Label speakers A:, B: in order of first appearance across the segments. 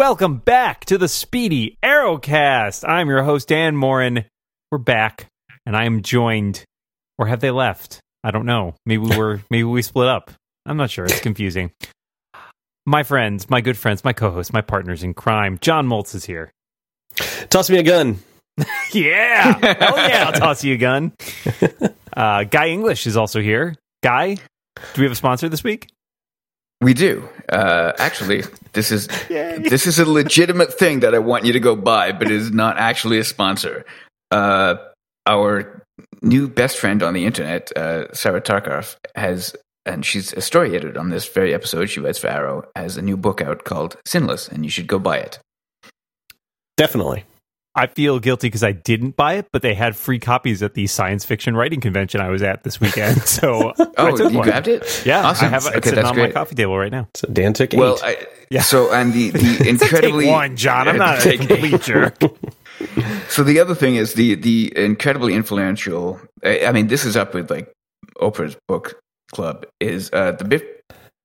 A: Welcome back to the Speedy Arrowcast. I'm your host, Dan Moren. We're back, and I am joined, or have they left? I don't know. Maybe we're maybe we split up. I'm not sure. It's confusing. My friends, my good friends, my co-hosts, my partners in crime. John Moltz is here.
B: Toss me a gun.
A: yeah, hell yeah! I'll toss you a gun. Uh, Guy English is also here. Guy, do we have a sponsor this week?
C: We do. Uh, actually, this is this is a legitimate thing that I want you to go buy, but it is not actually a sponsor. Uh, our new best friend on the internet, uh, Sarah Tarkoff, has, and she's a story editor on this very episode. She writes for Arrow, has a new book out called Sinless, and you should go buy it.
B: Definitely.
A: I feel guilty because I didn't buy it, but they had free copies at the science fiction writing convention I was at this weekend. So I
C: Oh,
A: took
C: you
A: one.
C: grabbed it?
A: Yeah,
C: awesome.
A: I have it
C: okay,
A: sitting
C: that's
A: on my coffee table right now.
B: So Dan took eight.
C: Well, I,
A: Yeah.
C: So and the the incredibly
A: Take one, John. I'm not a
C: Take-
A: complete jerk.
C: So the other thing is the the incredibly influential. I I mean, this is up with like Oprah's book club. Is uh, the Biff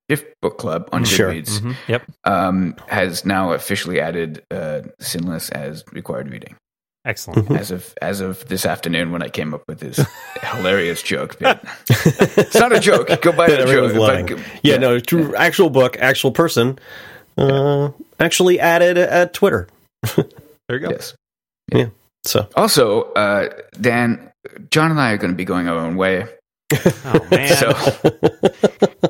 C: Biff book club on
B: Sure.
C: Goodreads
A: Mhm. Yep.
C: um, has now officially added uh, Sinless as required reading
A: Excellent.
C: as of as of this afternoon when I came up with this hilarious joke. But it's not a joke. Go buy
B: that
C: the
B: everyone's
C: joke.
B: loving.
C: But-
B: yeah, no, true, actual book, actual person. Uh, actually added at Twitter.
A: There you go.
C: Yes.
B: So
C: Also, uh, Dan, John and I are going to be going our own way.
A: Oh man.
C: So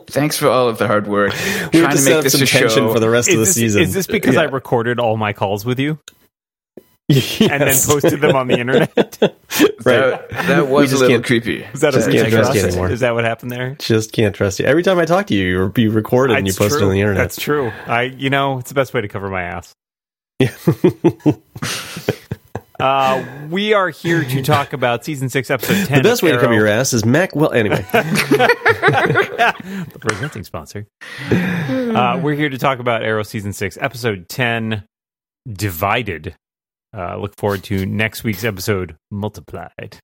C: thanks for all of the hard work
B: we
C: trying
B: have to
C: to make this
B: some
C: a
B: tension
C: show.
B: for the rest of the
A: this,
B: season.
A: is this because I recorded all my calls with you
B: Yes.
A: and then posted them on the internet?
C: that, that was a little creepy.
A: Is that a
B: Just
A: breach
B: can't trust you anymore.
A: Is that what happened there?
B: Just can't trust you. Every time I talk to you, you, you record it and you
A: That's
B: post it on the internet.
A: That's true. I, you know, it's the best way to cover my ass.
B: Yeah.
A: Uh, we are here to talk about season six, episode ten.
B: the best
A: of
B: way to cover your ass is Mac. Well, anyway,
A: the presenting sponsor. Uh, we're here to talk about Arrow season six, episode ten, Divided. Uh, look forward to next week's episode, Multiplied.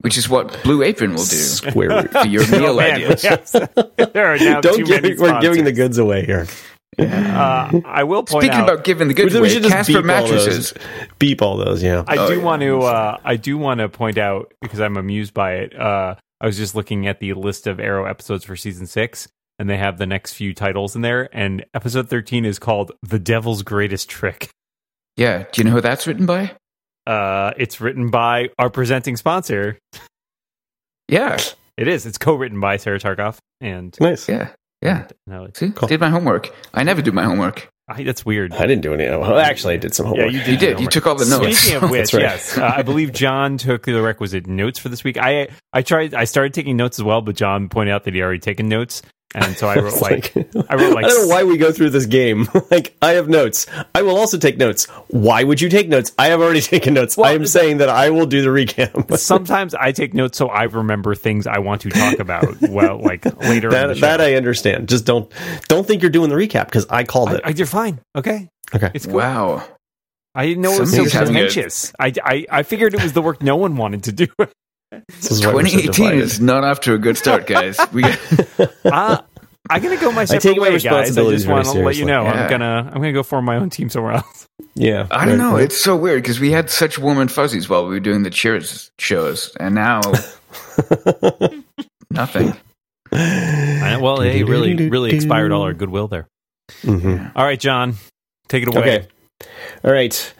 C: Which is what Blue Apron will do
B: square root.
C: for your meal
A: Oh, man,
C: ideas.
A: yes. there are now
B: Don't
A: too
B: give,
A: many
B: we're giving the goods away here.
A: Uh, I will point
C: Speaking
A: out.
C: about giving the good
B: we
C: away,
B: should just
C: Casper
B: beep all
C: mattresses.
B: those. Beep all those. Yeah.
A: I
C: Oh,
A: do
C: yeah.
A: want to. Uh, I do want to point out because I'm amused by it. Uh, I was just looking at the list of Arrow episodes for season six, and they have the next few titles in there. And episode 13 is called "The Devil's Greatest Trick."
C: Yeah. Do you know who that's written by?
A: Uh, it's written by our presenting sponsor.
C: Yeah.
A: It is. It's co-written by Sarah Tarkoff, and
B: Nice.
C: Yeah. Yeah.
A: no,
C: See?
B: Cool.
C: Did my homework. I never do my homework.
A: I, that's weird.
B: I didn't do any. Well, actually, I did some
A: Yeah,
B: homework.
A: you did.
C: You did. You took all the notes.
A: Speaking of which,
B: right.
A: yes, uh, I believe John took the requisite notes for this week. I I tried. I started taking notes as well, but John pointed out that he already taken notes, and so I wrote
B: It's
A: like, I wrote like
B: I don't know why we go through this game. like, I have notes. I will also take notes. Why would you take notes? I have already taken notes. I am saying that I will do the recap.
A: sometimes I take notes so I remember things I want to talk about. Well, like later in the
B: that
A: show.
B: that I understand. Just don't don't think you're doing the recap because I called it.
A: I- you're fine. Okay,
B: okay.
A: it's cool.
C: Wow.
A: I didn't know it was so
C: Somebody's having a-
A: pretentious. I, I I figured it was the work no one wanted to do.
B: This is why we're so
C: 2018
B: divided.
C: is not off to a good start, guys. We got,
A: uh, I'm gonna go my separate
B: take my
A: way, guys. I
B: responsibilities
A: just want to let you know
C: Yeah.
A: I'm gonna I'm gonna go form my own team somewhere else.
B: yeah.
C: I don't
B: right,
C: know.
B: right.
C: It's so weird because we had such warm and fuzzies while we were doing the Cheers shows, and now nothing.
A: I, well, they really really expired all our goodwill there.
B: Mhm.
A: All right, John, take it away.
B: Okay. All right.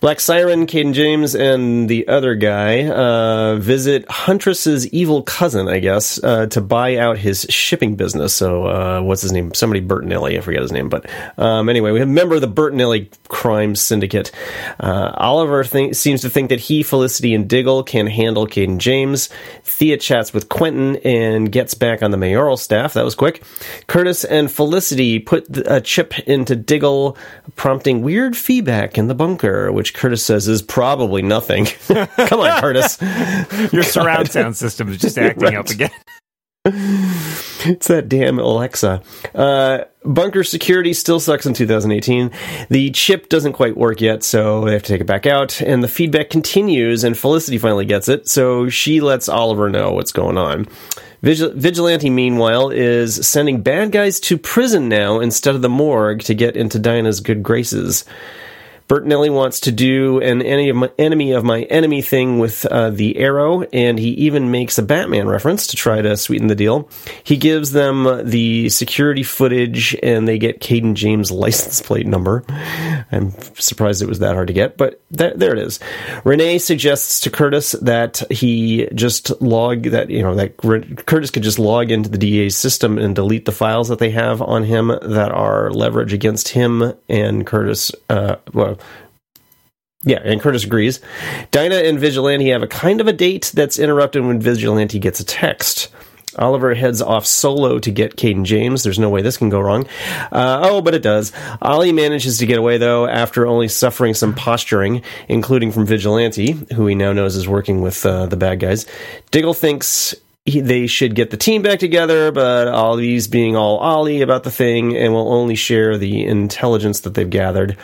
B: Black Siren, Cayden James, and the other guy uh, visit Huntress's evil cousin, I guess, uh, to buy out his shipping business. So, uh, what's his name? Somebody Bertinelli. I forget his name. But um, anyway, we have a member of the Bertinelli crime syndicate. Uh, Oliver think, seems to think that he, Felicity, and Diggle can handle Cayden James. Thea chats with Quentin and gets back on the mayoral staff. That was quick. Curtis and Felicity put a chip into Diggle, prompting weird feedback in the bunker, which Curtis says is probably nothing. Come on, Curtis.
A: Your surround sound system is just acting up again.
B: It's that damn Alexa. Uh, bunker security still sucks in 2018. The chip doesn't quite work yet, so they have to take it back out. And the feedback continues, and Felicity finally gets it, so she lets Oliver know what's going on. Vigil- Vigilante, meanwhile, is sending bad guys to prison now instead of the morgue to get into Dinah's good graces. Bertinelli wants to do an enemy of my enemy, thing with uh, the arrow, and he even makes a Batman reference to try to sweeten the deal. He gives them the security footage, and they get Cayden James' license plate number. I'm surprised it was that hard to get, but there, there it is. Renee suggests to Curtis that he just log that you know that Curtis could just log into the DA's system and delete the files that they have on him that are leverage against him and Curtis. Uh, well, yeah, and Curtis agrees. Dinah and Vigilante have a kind of a date that's interrupted when Vigilante gets a text. Oliver heads off solo to get Cayden James. There's no way this can go wrong. Uh, oh, but it does. Ollie manages to get away, though, after only suffering some posturing, including from Vigilante, who he now knows is working with uh, the bad guys. Diggle thinks he, they should get the team back together, but Ollie's being all Ollie about the thing and will only share the intelligence that they've gathered.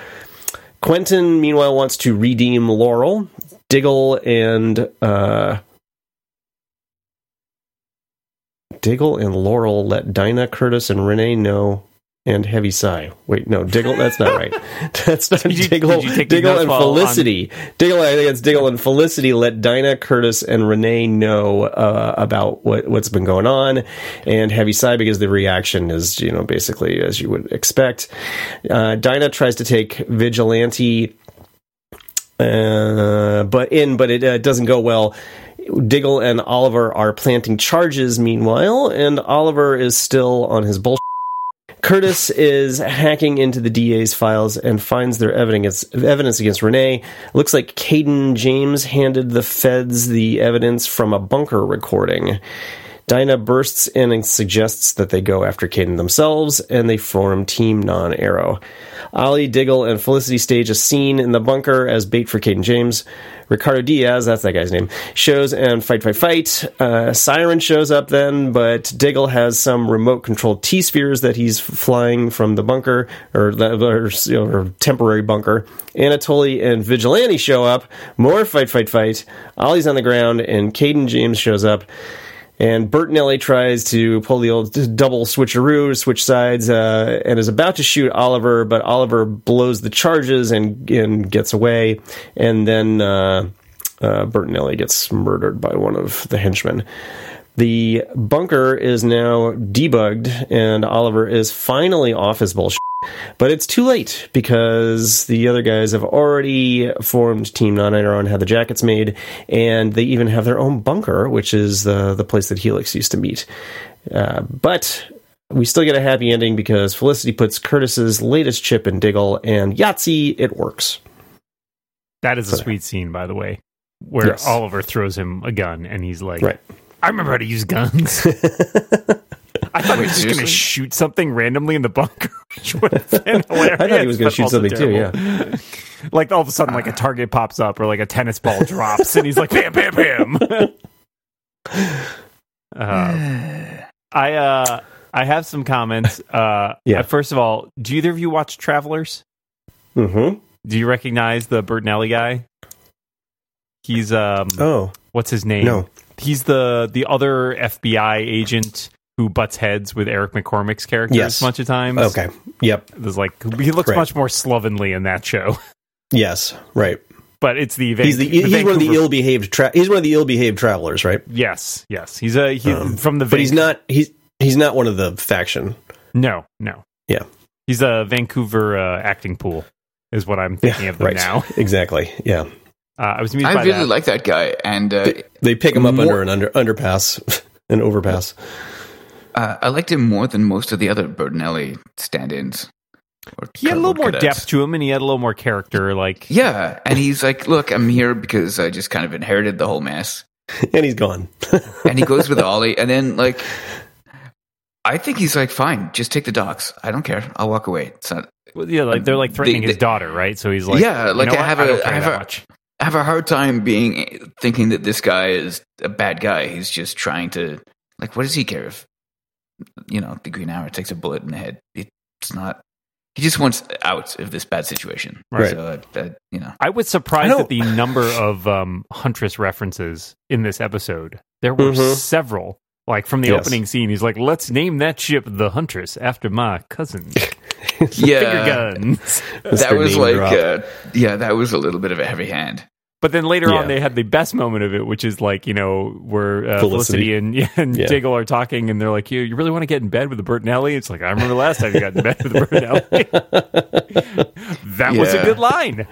B: Quentin, meanwhile, wants to redeem Laurel. Diggle and uh, Diggle and Laurel let Dinah, Curtis, and Renee know and heavy sigh. Wait, no, Diggle. That's not right. That's not
A: you,
B: Diggle. Diggle and Felicity. On... Diggle. I think it's Diggle and Felicity. Let Dinah, Curtis, and Renee know uh, about what what's been going on, and heavy sigh because the reaction is you know basically as you would expect. Uh, Dinah tries to take vigilante, uh, but in but it uh, doesn't go well. Diggle and Oliver are planting charges meanwhile, and Oliver is still on his bullshit Curtis is hacking into the DA's files and finds their evidence evidence against Renee. Looks like Cayden James handed the feds the evidence from a bunker recording. Dinah bursts in and suggests that they go after Cayden themselves, and they form Team Non Arrow. Ollie, Diggle, and Felicity stage a scene in the bunker as bait for Cayden James. Ricardo Diaz, that's that guy's name, shows and fight, fight, fight. Uh, Siren shows up then, but Diggle has some remote controlled T spheres that he's flying from the bunker or, or, or temporary bunker. Anatoly and Vigilante show up. More fight, fight, fight. Ollie's on the ground, and Cayden James shows up. And Bertinelli tries to pull the old double switcheroo, switch sides, uh, and is about to shoot Oliver, but Oliver blows the charges and, and gets away. And then uh, uh, Bertinelli gets murdered by one of the henchmen. The bunker is now debugged, and Oliver is finally off his bullshit. But it's too late because the other guys have already formed Team Non Arrow and how the jackets made, and they even have their own bunker, which is the the place that Helix used to meet. Uh, but we still get a happy ending because Felicity puts Curtis's latest chip in Diggle, and Yahtzee, it works.
A: That is a sweet scene, by the way, where yes. Oliver throws him a gun, and he's like,
B: right.
A: "I remember how to use guns." I thought he was just going to shoot something randomly in the bunker, which would have been hilarious.
B: I thought he was going to shoot something terrible. too. Yeah,
A: like all of a sudden, like a target pops up or like a tennis ball drops, and he's like, "Bam, bam, bam." uh, I uh, I have some comments. Uh, yeah. First of all, do either of you watch Travelers?
B: Mm-hmm.
A: Do you recognize the Bertinelli guy? He's um.
B: Oh,
A: what's his name?
B: No,
A: he's the the other FBI agent who butts heads with Eric McCormack's character yes. a bunch of times.
B: Okay. Yep.
A: There's like he looks right. much more slovenly in that show.
B: Yes. Right.
A: But it's the
B: Van- he's the, the he's Vancouver- one of the ill behaved tra- he's one of the ill behaved travelers, right?
A: Yes. Yes. He's a he's um, from the
B: but he's not he's he's not one of the faction.
A: No. No.
B: Yeah.
A: He's a Vancouver uh, acting pool is what I'm thinking yeah, of them right. now.
B: exactly. Yeah.
A: Uh, I was
C: I
A: really
C: that. like that guy, and uh,
B: they, they, pick him up more- under an under underpass, an overpass.
C: Uh, I liked him more than most of the other Bertinelli stand-ins.
A: He had a little more depth to him, and he had a little more character. Like,
C: yeah, and he's like, "Look, I'm here because I just kind of inherited the whole mess."
B: and he's gone.
C: and he goes with Ollie, and then like, I think he's like, "Fine, just take the docks. I don't care. I'll walk away." It's not.
A: Well, yeah, like they're like threatening they, they, his daughter, right? So he's like,
C: "Yeah, like
A: you know
C: I have a, I have a, I have a hard time being thinking that this guy is a bad guy. He's just trying to like, what does he care if you know, the Green Arrow takes a bullet in the head. It's not. He just wants out of this bad situation.
B: Right.
C: So, uh, you know,
A: I was surprised at the number of um, Huntress references in this episode. There were mm-hmm. several. Like from the
B: Yes.
A: opening scene, he's like, "Let's name that ship the Huntress after my cousin."
C: Yeah,
A: guns.
C: that was like, uh, yeah, that was a little bit of a heavy hand.
A: But then later
B: Yeah.
A: on, they had the best moment of it, which is like you know where uh,
B: Felicity.
A: Felicity. and yeah, and
B: Yeah.
A: Diggle are talking, and they're like, "You, you really want to get in bed with the Bertinelli?" It's like I remember last time you got in bed with the Bertinelli. that was a good line.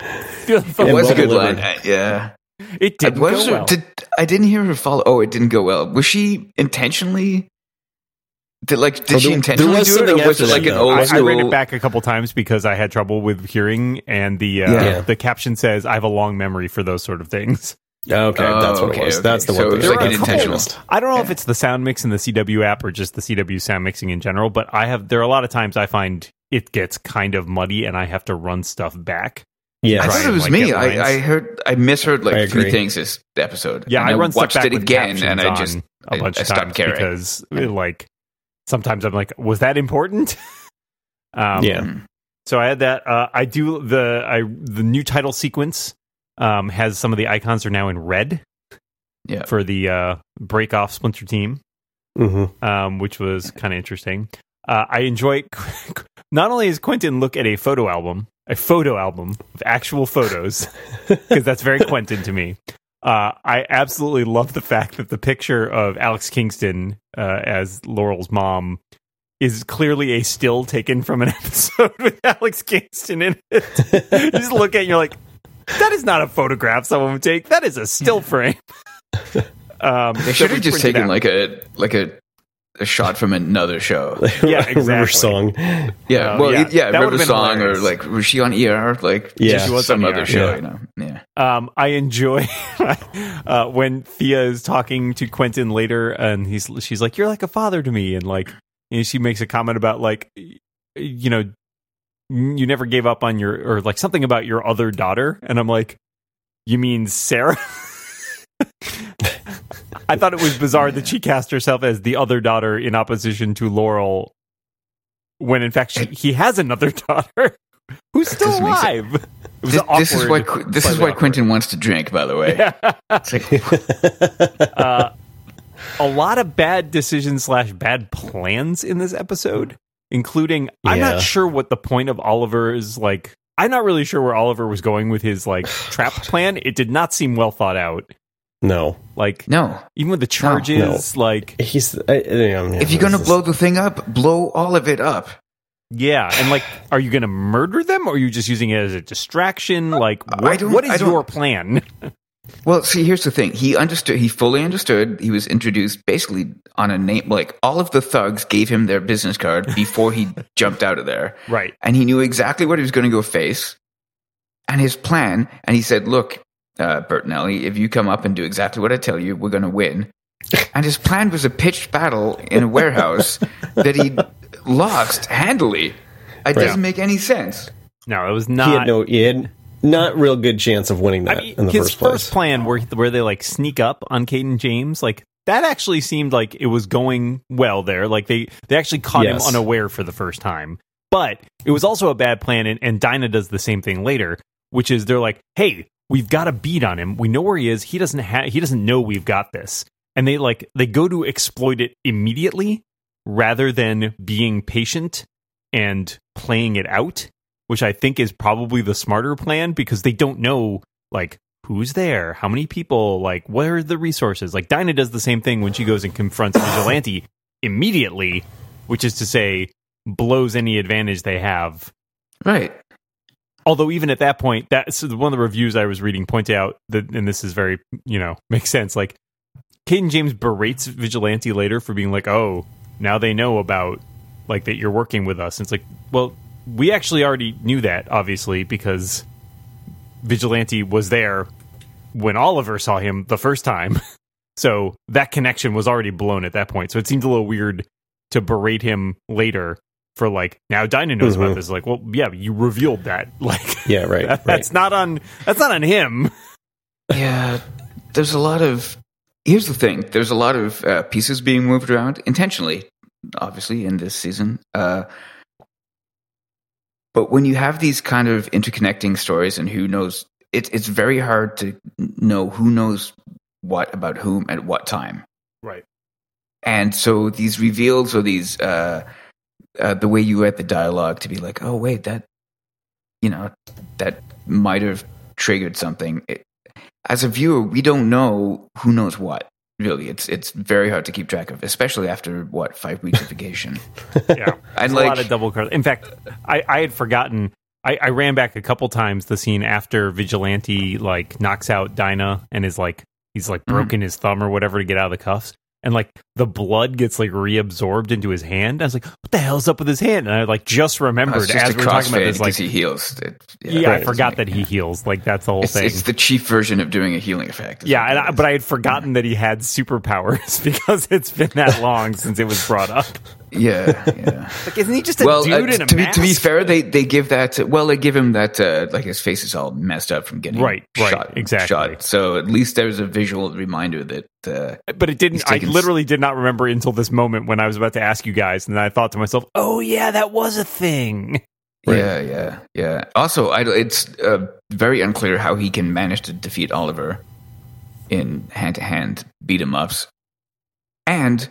C: It was a good line. Uh, yeah.
A: It didn't
C: What
A: go well.
C: did, I didn't hear her follow. Oh, it didn't go well. Was she intentionally? Did like did
B: Oh,
C: she
B: there-
C: intentionally
B: there was
C: do it,
B: something
C: or was it like
B: that,
C: an old
A: I, I
C: school?
A: ran it back a couple times because I had trouble with hearing, and the uh,
C: Yeah.
A: the caption says, "I have a long memory for those sort of things."
B: Okay,
C: Oh,
B: that's what
C: okay,
B: it was.
C: okay.
B: That's the
C: So
B: one.
C: it was
A: like
B: I
A: an
C: intentional-
B: missed.
A: I don't know if it's the sound mix in the CW app or just the CW sound mixing in general, but I have there are a lot of times I find it gets kind of muddy, and I have to run stuff back.
B: Yeah,
C: I
A: Try
C: thought it
A: and,
C: was
A: like,
C: me. I, I heard. I misheard
B: I
C: like three things this episode.
A: Yeah,
C: and
A: I run stuff
C: watched
A: back
C: it again, and I just
A: a bunch
C: I, I
A: of
C: stopped
A: times
C: caring.
A: because like sometimes I'm like, was that important? um,
B: Yeah.
C: Mm.
A: So I had that. Uh, I do the I the new title sequence um, has some of the icons are now in red
C: Yeah.
A: for the uh, break off Splinter Team,
B: hmm
A: um, which was kind of interesting. Uh, I enjoy. Not only does Quentin look at a photo album, a photo album of actual photos, because that's very Quentin to me. Uh, I absolutely love the fact that the picture of Alex Kingston uh, as Laurel's mom is clearly a still taken from an episode with Alex Kingston in it. you just look at it and you're like, that is not a photograph someone would take. That is a still frame. um,
C: They should have just taken like a like a a shot from another show.
A: Yeah,
B: River
A: exactly.
B: Song.
C: Yeah,
A: Uh,
C: well,
A: yeah,
C: yeah,
A: that
C: River
A: would've been
C: Song, or like was she on ER? Like
B: Yeah.
A: She was
C: some
A: on
C: other
A: ER,
C: show,
B: yeah.
C: you know? Yeah,
A: Um, I enjoy uh, when Thea is talking to Quentin later, and he's she's like, "You're like a father to me," and like, and she makes a comment about like, you know, you never gave up on your or like something about your other daughter, and I'm like, you mean Sarah? I thought it was bizarre that she cast herself as the other daughter in opposition to Laurel, when in fact she, he has another daughter who's still
C: Doesn't make sense.
A: alive. It was
C: this, this is why this is why
A: awkward.
C: Quentin wants to drink. By the way, like
A: uh, a lot of bad decisions slash bad plans in this episode, including I'm not sure what the point of Oliver is like. I'm not really sure where Oliver was going with his like trap plan. It did not seem well thought out.
B: No,
A: Like
C: no.
A: even with the charges, like
B: he's. Uh, I, I, yeah,
C: If you're gonna
B: is-
C: blow the thing up, blow all of it up.
A: yeah, and like, are you going to murder them, or are you just using it as a distraction? Like,
C: I
A: what,
C: don't-
A: what
C: I
A: is
C: don't-
A: your plan?
C: Well, see, here's the thing. He understood. He fully understood. He was introduced basically on a name. Like all of the thugs gave him their business card before he jumped out of there,
A: right.
C: and he knew exactly what he was going to go face, and his plan. And he said, "Look, uh, Bertinelli, if you come up and do exactly what I tell you, we're going to win." And his plan was a pitched battle in a warehouse that he lost handily. It
B: Right.
C: doesn't make any sense.
A: No, it was not.
B: he had no. He had not real good chance of winning that
A: I mean,
B: in the
A: his
B: first place.
A: His first plan where where they like sneak up on Cayden James, like that actually seemed like it was going well there. Like they they actually caught
B: Yes.
A: him unaware for the first time. But it was also a bad plan, and, and Dinah does the same thing later, which is they're like, "Hey, we've got a beat on him. We know where he is. He doesn't have. He doesn't know we've got this." And they like they go to exploit it immediately rather than being patient and playing it out, which I think is probably the smarter plan because they don't know like who's there, how many people, like what are the resources. Like Dinah does the same thing when she goes and confronts Vigilante immediately, which is to say blows any advantage they have.
C: Right.
A: Although even at that point, that's one of the reviews I was reading point out that, and this is very, you know, makes sense. Like Cayden James berates Vigilante later for being like, "Oh, now they know about like that you're working with us." And it's like, well, we actually already knew that, obviously, because Vigilante was there when Oliver saw him the first time. So that connection was already blown at that point. So it seemed a little weird to berate him later for like now Dinah knows
B: Mhm.
A: about this. Like, well, yeah, you revealed that. Like,
B: Yeah, right,
A: that- that's not on that's not on him.
C: Yeah, there's a lot of. Here's the thing: there's a lot of uh, pieces being moved around intentionally, obviously in this season. Uh, but when you have these kind of interconnecting stories, and who knows, it, it's very hard to know who knows what about whom at what time.
A: Right.
C: and so these reveals or these uh, uh, the way you read the dialogue to be like, oh wait, that you know that might have triggered something. It, as a viewer, we don't know who knows what. Really, it's it's very hard to keep track of, especially after what five weeks of vacation.
A: Yeah,
C: I'd
A: It's a lot of double credit. In fact, I, I had forgotten. I, I ran back a couple times the scene after Vigilante like knocks out Dinah and is like he's like
C: Mm-hmm.
A: broken his thumb or whatever to get out of the cuffs, and like the blood gets like reabsorbed into his hand. I was like, what the hell's up with his hand? And I like just remembered
C: just
A: as we were talking about this, like
C: he heals. It-
A: yeah, I
B: Right.
A: forgot that he heals. Like that's the whole
C: It's,
A: thing.
C: it's the cheap version of doing a healing effect.
A: yeah, and I, but I had forgotten that he had superpowers because it's been that long since it was brought up.
C: yeah, yeah.
A: Like, isn't he just a
C: well,
A: dude
C: uh,
A: in a
C: to be
A: mask?
C: to be fair, they they give that. Well, they give him that. Uh, like his face is all messed up from getting
A: Right, right, exactly.
C: Shot. So at least there's a visual reminder that. Uh,
A: but it didn't. I literally did not remember until this moment when I was about to ask you guys, and then I thought to myself, "Oh yeah, that was a thing."
B: Right.
C: Yeah, yeah, yeah. Also, I, it's uh, very unclear how he can manage to defeat Oliver in hand to hand beat 'em ups, and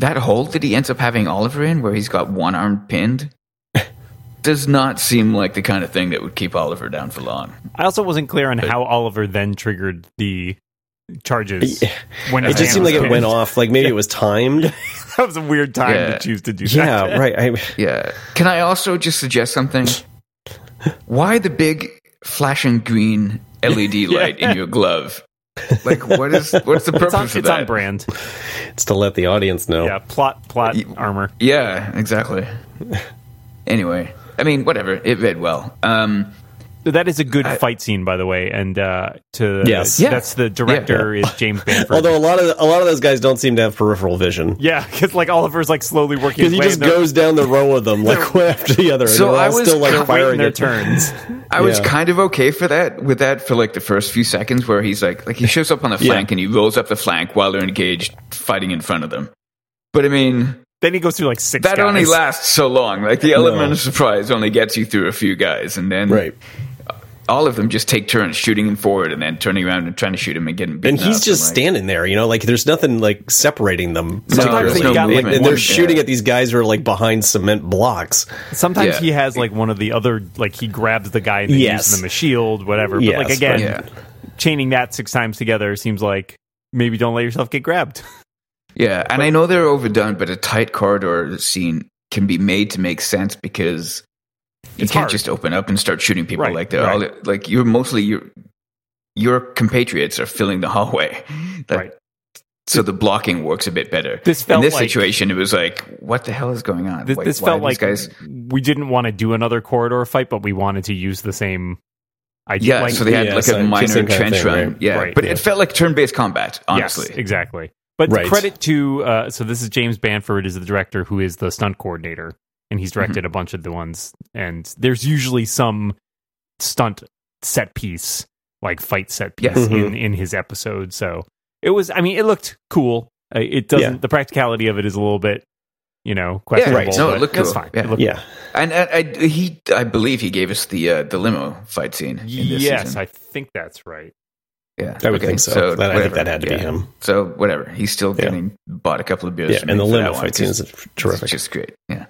C: that hole that he ends up having Oliver in, where he's got one arm pinned, does not seem like the kind of thing that would keep Oliver down for long.
A: I also wasn't clear on how Oliver then triggered the charges. When
B: It just seemed like it
A: pinned.
B: went off. Like maybe it was timed.
A: that was a weird time
C: Yeah.
A: to choose to do
B: Yeah,
A: that.
B: right. I,
C: Yeah. Can I also just suggest something? Why the big flashing green LED light in your glove? Like, what is what's the
A: It's
C: purpose
A: on,
C: of
A: it's
C: that?
A: on brand.
B: it's to let the audience know.
A: Yeah, plot plot
C: Y-
A: armor.
C: Yeah, exactly. anyway, I mean, whatever. It read well. Um,
A: That is a good
C: I-
A: fight scene, by the way. And uh, to
B: Yes.
C: Yeah.
A: that's the director is James Bamford.
B: Although a lot of a lot of those guys don't seem to have peripheral vision
A: yeah, because like Oliver's like slowly working.
B: because he just goes down the row of them like one after the other.
C: So
B: and
C: I was-
B: still like firing
A: their
B: at-
A: turns.
C: I was
B: Yeah.
C: kind of okay for that with that for like the first few seconds where he's like like he shows up on the
B: Yeah.
C: flank and he rolls up the flank while they're engaged fighting in front of them. But I mean,
A: Then he goes through like six.
C: that
A: guys.
C: only lasts so long. Like the element
B: No.
C: of surprise only gets you through a few guys, and then
B: Right.
C: All of them just take turns shooting him forward and then turning around and trying to shoot him and getting beaten
B: And he's
C: up.
B: just
C: like,
B: standing there, you know, like there's nothing like separating them.
A: Sometimes
B: particularly.
A: they got, like,
B: and, and they're shooting
C: yeah.
B: at these guys who are like behind cement blocks.
A: Sometimes
C: Yeah.
A: he has like one of the other like he grabs the guy and then
B: Yes.
A: uses them as shield, whatever. But
B: Yes,
A: like again,
C: Yeah.
A: chaining that six times together seems like maybe don't let yourself get grabbed.
C: Yeah, and I know they're overdone, but a tight corridor scene can be made to make sense because you
A: It's
C: can't
A: hard.
C: just open up and start shooting people
A: Right,
C: like they're
A: right.
C: like you're mostly your your compatriots are filling the hallway. That-
A: Right.
C: So the blocking works a bit better.
A: This felt
C: In this
A: like-
C: situation, it was like, what the hell is going on?
A: This,
C: Why-
A: this
C: why
A: felt like
C: guys.
A: we didn't want to do another corridor fight, but we wanted to use the same idea.
C: Yeah,
A: like,
C: so they had
B: yeah,
C: like
B: so
C: a minor
B: same kind of
C: trench
B: thing,
C: run.
B: right?
C: Yeah,
A: Right,
C: but
B: yeah.
C: it felt like turn-based combat. Honestly,
A: Yes, exactly. But
B: Right.
A: credit to uh, so this is James Bamford is the director who is the stunt coordinator, and he's
C: Mm-hmm.
A: directed a bunch of the ones. And there's usually some stunt set piece, like fight set piece,
C: Yes.
A: in in his episode. So it was. I mean, it looked cool. It doesn't.
B: Yeah.
A: The practicality of it is a little bit, you know, questionable.
C: right. No, it
A: but
C: looked
A: that's
C: cool.
A: fine.
C: Yeah.
A: It looked
B: Yeah.
C: and, and I, he, I believe he gave us the uh, the limo fight scene. In this
A: Yes,
C: season.
A: I think that's right.
C: Yeah,
B: I would
C: okay,
B: think so. That- I think that had to be him.
C: So whatever, he's still
B: Yeah.
C: getting bought a couple of beers.
B: Yeah, and the limo fight scene is terrific.
C: It's just great. Yeah,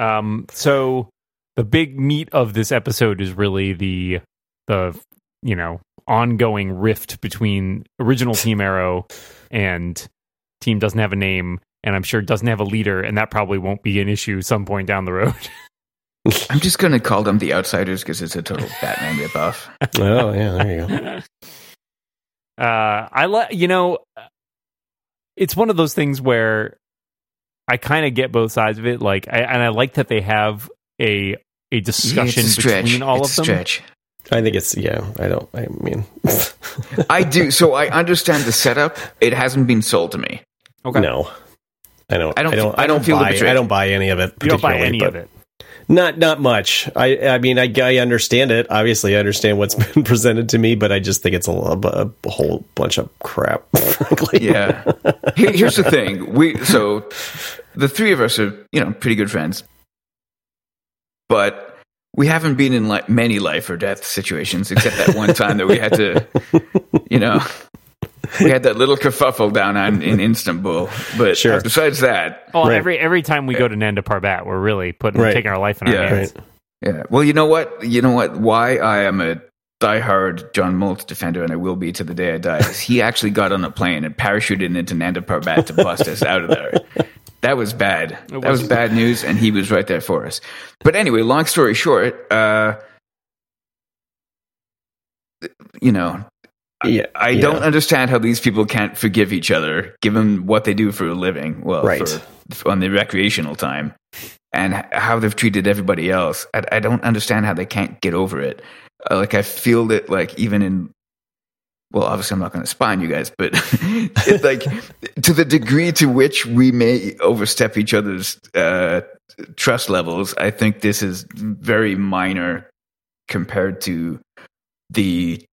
A: Um, so the big meat of this episode is really the the you know ongoing rift between original Team Arrow and Team doesn't have a name, and I'm sure doesn't have a leader, and that probably won't be an issue some point down the road.
C: I'm just going to call them the Outsiders because it's a total Batman ripoff.
B: Oh yeah, there you go.
A: uh, I like you know, it's one of those things where I kind of get both sides of it. Like, I, and I like that they have a a discussion
C: it's a stretch.
A: between all
C: it's
A: of them.
C: A stretch.
B: I think it's yeah. I don't. I mean,
C: I do. So I understand the setup. It hasn't been sold to me.
A: Okay,
B: no. I don't.
C: I
B: I
C: don't-
B: don't.
C: I don't feel the
B: buy.
C: betrayal.
B: I don't buy any of it.
A: you don't buy any
B: but
A: of it.
B: Not not much. I I mean I, I understand it. Obviously, I understand what's been presented to me, but I just think it's a, a, a whole bunch of crap. Frankly,
C: Yeah. Here, here's the thing. We so the three of us are you know pretty good friends, but we haven't been in like many life or death situations except that one time that we had to, you know, we had that little kerfuffle down on, in Istanbul. But
B: Sure.
C: besides that,
A: Well,
B: Right.
A: every every time we go to Nanda Parbat, we're really putting
B: Right.
A: taking our life in our
C: Yeah.
A: hands.
B: Right.
C: yeah. Well, you know what? You know what? Why I am a diehard John Moltz defender, and I will be to the day I die. Is he actually got on a plane and parachuted into Nanda Parbat to bust us out of there. That was bad. That was
A: was.
C: bad news, and he was right there for us. But anyway, long story short, uh, you know,
B: Yeah,
C: I
B: yeah.
C: don't understand how these people can't forgive each other, given what they do for a living. Well,
B: Right.
C: for, on the recreational time, and how they've treated everybody else. I, I don't understand how they can't get over it. Uh, like I feel that, like even in, well, obviously I'm not going to spy on you guys, but it, like to the degree to which we may overstep each other's uh, trust levels, I think this is very minor compared to the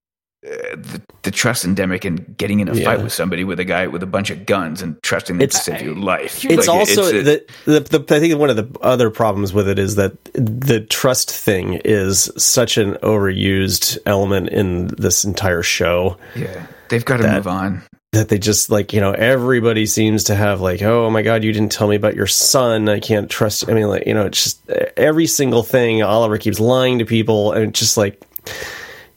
C: the, the trust endemic and getting in a fight with somebody with a guy with a bunch of guns and trusting them
B: It's-
C: to save your life.
B: It's
C: Like,
B: also
C: a-
B: the, the, the I think one of the other problems with it is that the trust thing is such an overused element in this entire show
C: yeah. They've got to
B: that-
C: move on.
B: that they just like you know everybody seems to have like oh my god you didn't tell me about your son I can't trust you. I mean like you know it's just every single thing Oliver keeps lying to people and it's just like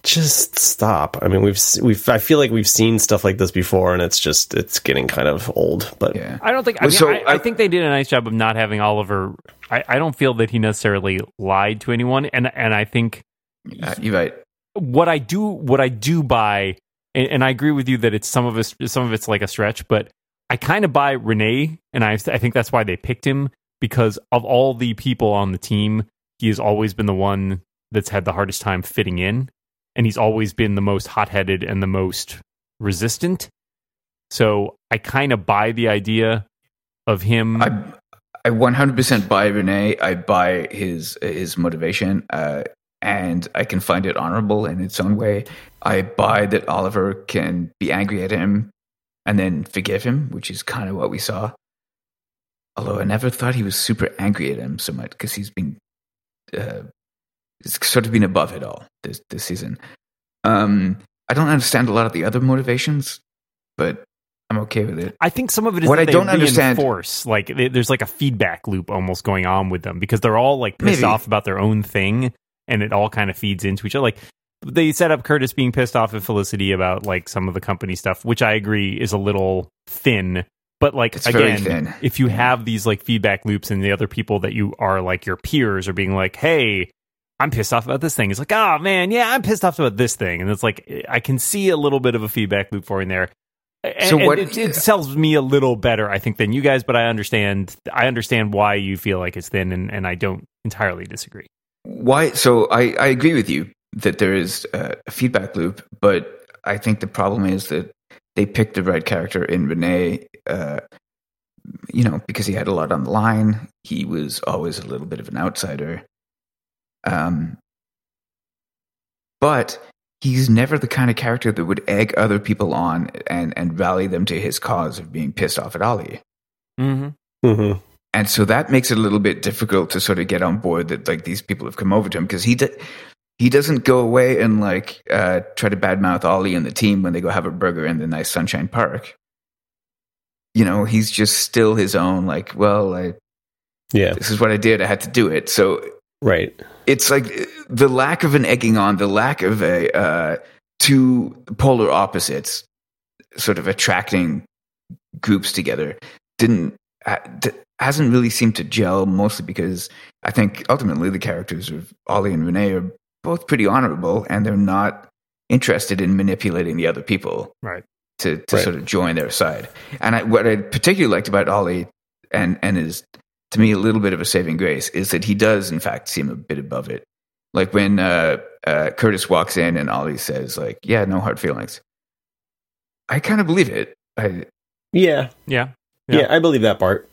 B: just stop. I mean we've we've I feel like we've seen stuff like this before and it's just it's getting kind of old but
C: Yeah.
A: I don't think. I, mean,
C: so
A: I, I
C: I-
A: think they did a nice job of not having Oliver. I, I don't feel that he necessarily lied to anyone, and and I think
C: Uh, you're right.
A: what I do what I do buy, and, and I agree with you that it's some of us, some of it's like a stretch, but I kind of buy Renee, and I I think that's why they picked him because of all the people on the team, he has always been the one that's had the hardest time fitting in, and he's always been the most hot headed and the most resistant. So I kind of buy the idea of him.
C: I I 100% buy Renee. I buy his his motivation, uh, and I can find it honorable in its own way. I buy that Oliver can be angry at him and then forgive him, which is kind of what we saw. Although I never thought he was super angry at him so much because he's been uh, it's sort of been above it all this this season. Um, I don't understand a lot of the other motivations, but I'm okay with it.
A: I think some of it is
C: What I don't understand-
A: Force like there's like a feedback loop almost going on with them because they're all like pissed
C: Maybe.
A: off about their own thing and it all kind of feeds into each other. Like they set up Curtis being pissed off at Felicity about like some of the company stuff, which I agree is a little thin. But like
C: It's
A: again, if you have these like feedback loops and the other people that you are like your peers are being like, "Hey, I'm pissed off about this thing," it's like, "Oh man, yeah, I'm pissed off about this thing," and it's like I can see a little bit of a feedback loop for in there. And,
C: So what-
A: it, it sells me a little better, I think, than you guys. But I understand, I understand why you feel like it's thin, and, and I don't entirely disagree.
C: why so i i agree with you that there is a feedback loop but i think the problem is that they picked the right character in renee uh you know because he had a lot on the line he was always a little bit of an outsider um but he's never the kind of character that would egg other people on and and rally them to his cause of being pissed off at ollie
A: Mm-hmm.
B: hmm
C: and so that makes it a little bit difficult to sort of get on board that like these people have come over to him because he d- he doesn't go away and like uh, try to badmouth Ollie and the team when they go have a burger in the nice Sunshine Park. You know, he's just still his own. Like, well, I,
B: yeah
C: this is what I did. I had to do it. So
B: right
C: it's like the lack of an egging on, the lack of a uh, two polar opposites sort of attracting groups together didn't hasn't really seemed to gel. Mostly because I think ultimately the characters of Ollie and Renee are both pretty honorable, and they're not interested in manipulating the other people
A: Right.
C: to, to
B: Right.
C: sort of join their side. And I, what I particularly liked about Ollie and and is to me a little bit of a saving grace is that he does in fact seem a bit above it. Like when uh, uh, Curtis walks in and Ollie says like, "Yeah, no hard feelings." I kind of believe it. I,
B: yeah
A: Yeah.
B: yeah,
A: Yeah.
B: I believe that part